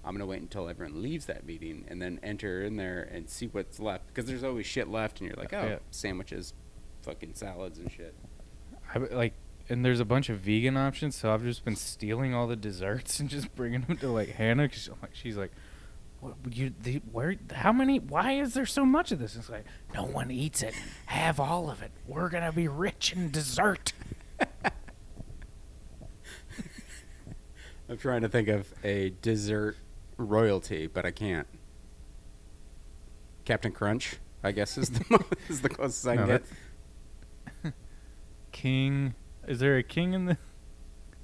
I'm gonna wait until everyone leaves that meeting and then enter in there and see what's left because there's always shit left and you're like, oh, Yeah. sandwiches, fucking salads and shit. I like, and there's a bunch of vegan options, so I've just been stealing all the desserts and just bringing them to like Hannah. Cause like, she's like, you, the, where, how many? Why is there so much of this? It's like, no one eats it. Have all of it. We're gonna be rich in dessert. I'm trying to think of a dessert royalty, but I can't. Captain Crunch, I guess, is the mo- is the closest I No, can get. King, is there a king in the?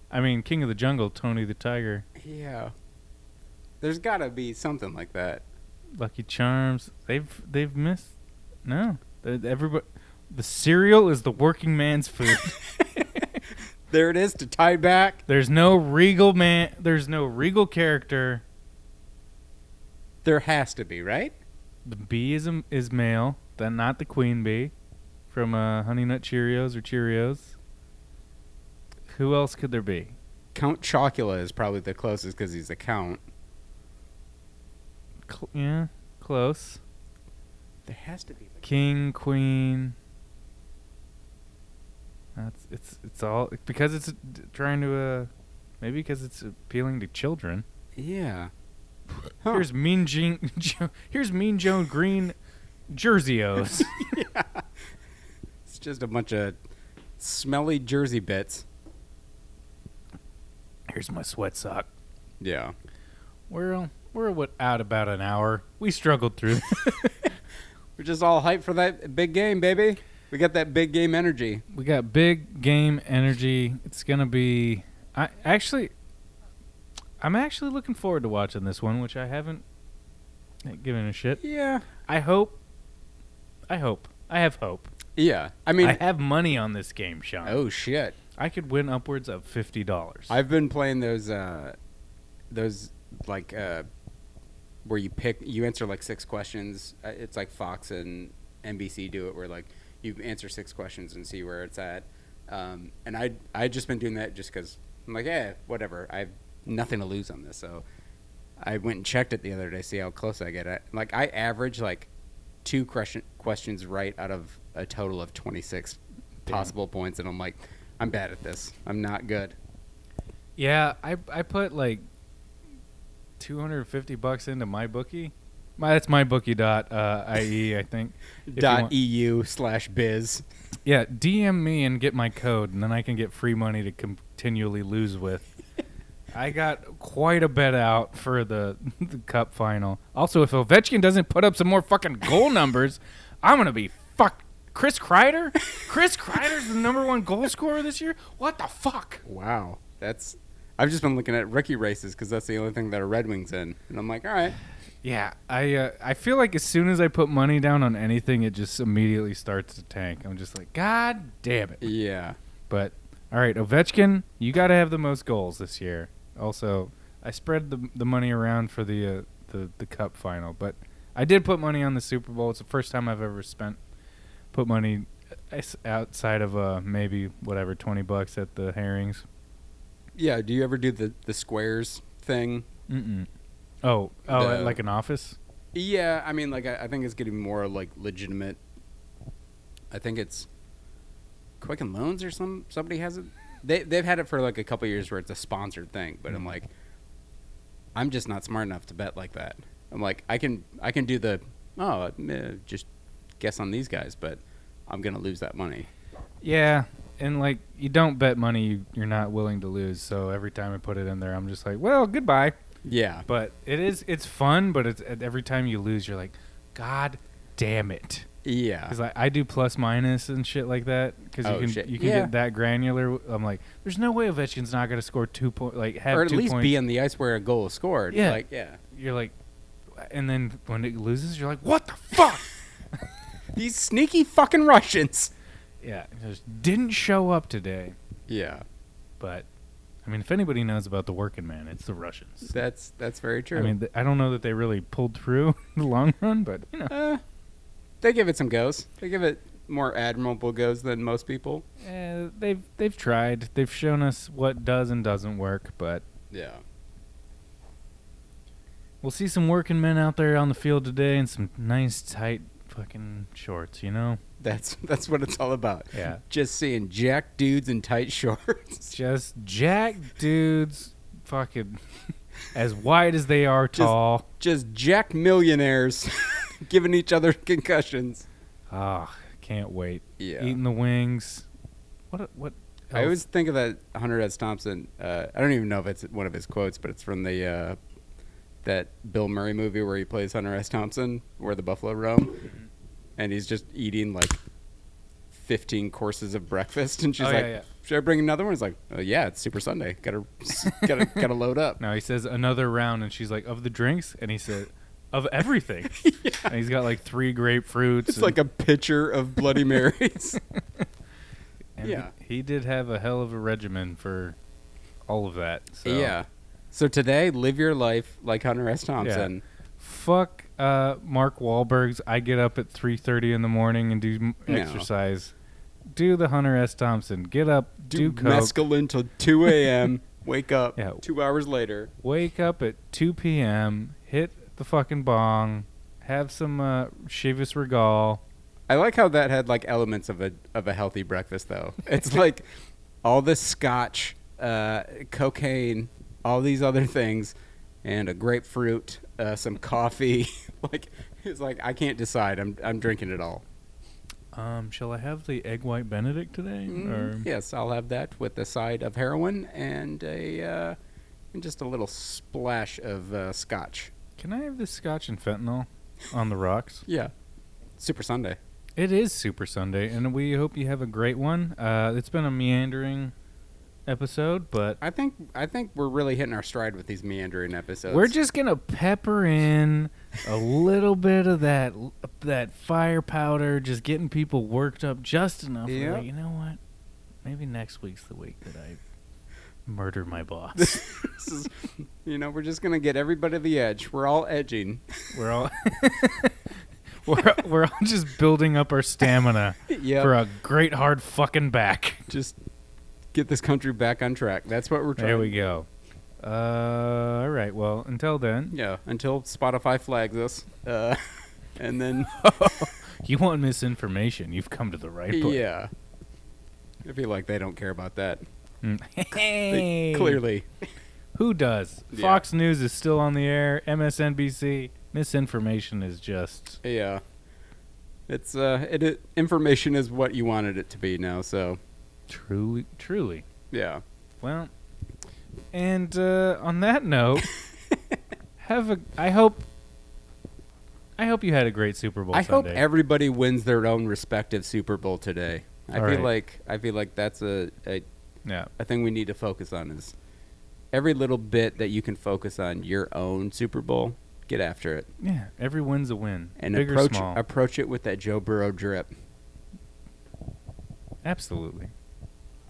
I mean, King of the Jungle, Tony the Tiger, Yeah, there's got to be something like that. Lucky Charms. They've they've missed. No, everybody. The cereal is the working man's food. There it is to tie back. There's no regal man. There's no regal character. There has to be, right? The bee is a, is male, then not the queen bee, from uh, Honey Nut Cheerios or Cheerios. Who else could there be? Count Chocula is probably the closest because he's a count. Cl- yeah, close. There has to be. King, queen. That's it's it's all because it's trying to uh maybe because it's appealing to children. Yeah. Huh. Here's Mean Jean. Jo- Here's Mean Joe Green, Jerseyos. It's just a bunch of smelly Jersey bits. Here's my sweat sock. Yeah. We're we're what out about an hour. We struggled through. We're just all hyped for that big game, baby. We got that big game energy. we got big game energy. It's gonna be. I actually, I'm actually looking forward to watching this one, which I haven't given a shit. Yeah. I hope. I hope. I have hope. Yeah. I mean, I have money on this game, Sean. oh shit. I could win upwards of fifty dollars. I've been playing those uh those like uh where you pick you answer like six questions. Uh, It's like Fox and NBC do it, where like you answer six questions and see where it's at. Um, and I I just been doing that just because I'm like, yeah, whatever. I have nothing to lose on this, so I went and checked it the other day, see how close I get. Like I average like two question, questions right out of a total of 26 Damn. possible points, and I'm like, I'm bad at this. I'm not good. Yeah, I I put like 250 bucks into my bookie. My that's my bookie dot uh, ie I think. Dot eu slash biz. Yeah, DM me and get my code, and then I can get free money to continually lose with. I got quite a bet out for the, the cup final. Also, if Ovechkin doesn't put up some more fucking goal numbers, I'm gonna be fuck. Chris Kreider? Chris Kreider's the number one goal scorer this year. What the fuck? Wow, that's. I've just been looking at rookie races because that's the only thing that a Red Wings in, and I'm like, all right, Yeah, I uh, I feel like as soon as I put money down on anything, it just immediately starts to tank. I'm just like, God damn it! yeah, But all right, Ovechkin, you got to have the most goals this year. Also, I spread the the money around for the uh, the the cup final, but I did put money on the Super Bowl. It's the first time I've ever spent put money uh, outside of uh maybe whatever twenty bucks at the Herrings. Yeah. Do you ever do the the squares thing? Mm-mm. Oh, oh, The- like an office. Yeah, I mean, like I, I think it's getting more like legitimate. I think it's Quicken Loans or some somebody has it. They they've had it for like a couple years where it's a sponsored thing, but I'm Mhm. like, I'm just not smart enough to bet like that. I'm like, I can I can do the oh eh, just guess on these guys, but I'm gonna lose that money. Yeah, and like you don't bet money you, you're not willing to lose. So every time I put it in there, I'm just like, well, goodbye. Yeah, But it is it's fun, but it's every time you lose, you're like, God damn it. yeah, Because like I do plus minus and shit like that. Because Oh, you can shit. you can Yeah. get that granular. I'm like, there's no way Ovechkin's not gonna score two point like have or at two least points. be on the ice where a goal is scored. Yeah. like yeah. you're like, and then when it loses, you're like, what the fuck? These sneaky fucking Russians. Yeah, just didn't show up today. Yeah, But I mean, if anybody knows about the working man, it's the Russians. that's that's very true. I mean, th- I don't know that they really pulled through in the long run, but you know, Uh, they give it some goes. They give it more admirable goes than most people. eh, they've they've tried. They've shown us what does and doesn't work, but Yeah. we'll see some working men out there on the field today in some nice tight fucking shorts. You know, That's that's what it's all about. yeah, Just seeing jack dudes in tight shorts. just jack dudes, fucking as wide as they are Just- tall. Just jack millionaires giving each other concussions. Ah, can't wait. Yeah. Eating the wings. What? What? I always think of that Hunter S. Thompson. Uh, I don't even know if it's one of his quotes, but it's from the uh, that Bill Murray movie where he plays Hunter S. Thompson, where the buffalo roam, and he's just eating like fifteen courses of breakfast, and she's Oh, like, yeah, yeah. "Should I bring another one?" He's like, oh, "Yeah, it's Super Sunday. Gotta gotta gotta load up." No, he says another round, and she's like, "Of the drinks," and he said, "Of everything." And he's got like three grapefruits. It's like a pitcher of Bloody Marys. and yeah. He, he did have a hell of a regimen for all of that. So. Yeah. So today, live your life like Hunter S. Thompson. Fuck uh, Mark Wahlberg's. I get up at three thirty in the morning and do m- No. exercise. Do the Hunter S. Thompson. Get up. Do, Do, coke. mescaline till 2 a.m. Wake up Yeah. two hours later. Wake up at two p.m. Hit the fucking bong. Have some uh, Chivas Regal. I like how that had like elements of a of a healthy breakfast though. It's like all this scotch, uh, cocaine, all these other things, and a grapefruit, uh, some coffee. like it's like I can't decide. I'm I'm drinking it all. Um, shall I have the egg white Benedict today? Or Yes, I'll have that with a side of heroin and a uh, and just a little splash of uh, scotch. can I have this scotch and fentanyl on the rocks? Yeah, Super Sunday. It is Super Sunday, and we hope you have a great one. Uh, it's been a meandering episode, but I think I think we're really hitting our stride with these meandering episodes. we're just gonna pepper in a little bit of that that fire powder, just getting people worked up just enough. Yep. like, you know what? Maybe next week's the week that I Murder my boss. This is, you know, we're just gonna get everybody the edge. We're all edging. we're all we're we're all just building up our stamina yeah. for a great hard fucking back. just get this country back on track. That's what we're trying. There we go. Uh, all right. Well, until then, Yeah. Until Spotify flags us, uh, and then you want misinformation? You've come to the right place. yeah. I feel like they don't care about that. Mm. Hey. clearly. Who does? Yeah. Fox News is still on the air. MSNBC. Misinformation is just Yeah. It's uh, it, it information is what you wanted it to be now. So truly, truly. yeah. Well, and uh, on that note, have a. I hope. I hope you had a great Super Bowl I hope everybody wins their own respective Super Bowl today. I All feel right. like I feel like that's a, a yeah. a thing we need to focus on is every little bit that you can focus on your own Super Bowl. Get after it Yeah. Every win's a win. and Big approach approach it with that Joe Burrow drip. Absolutely.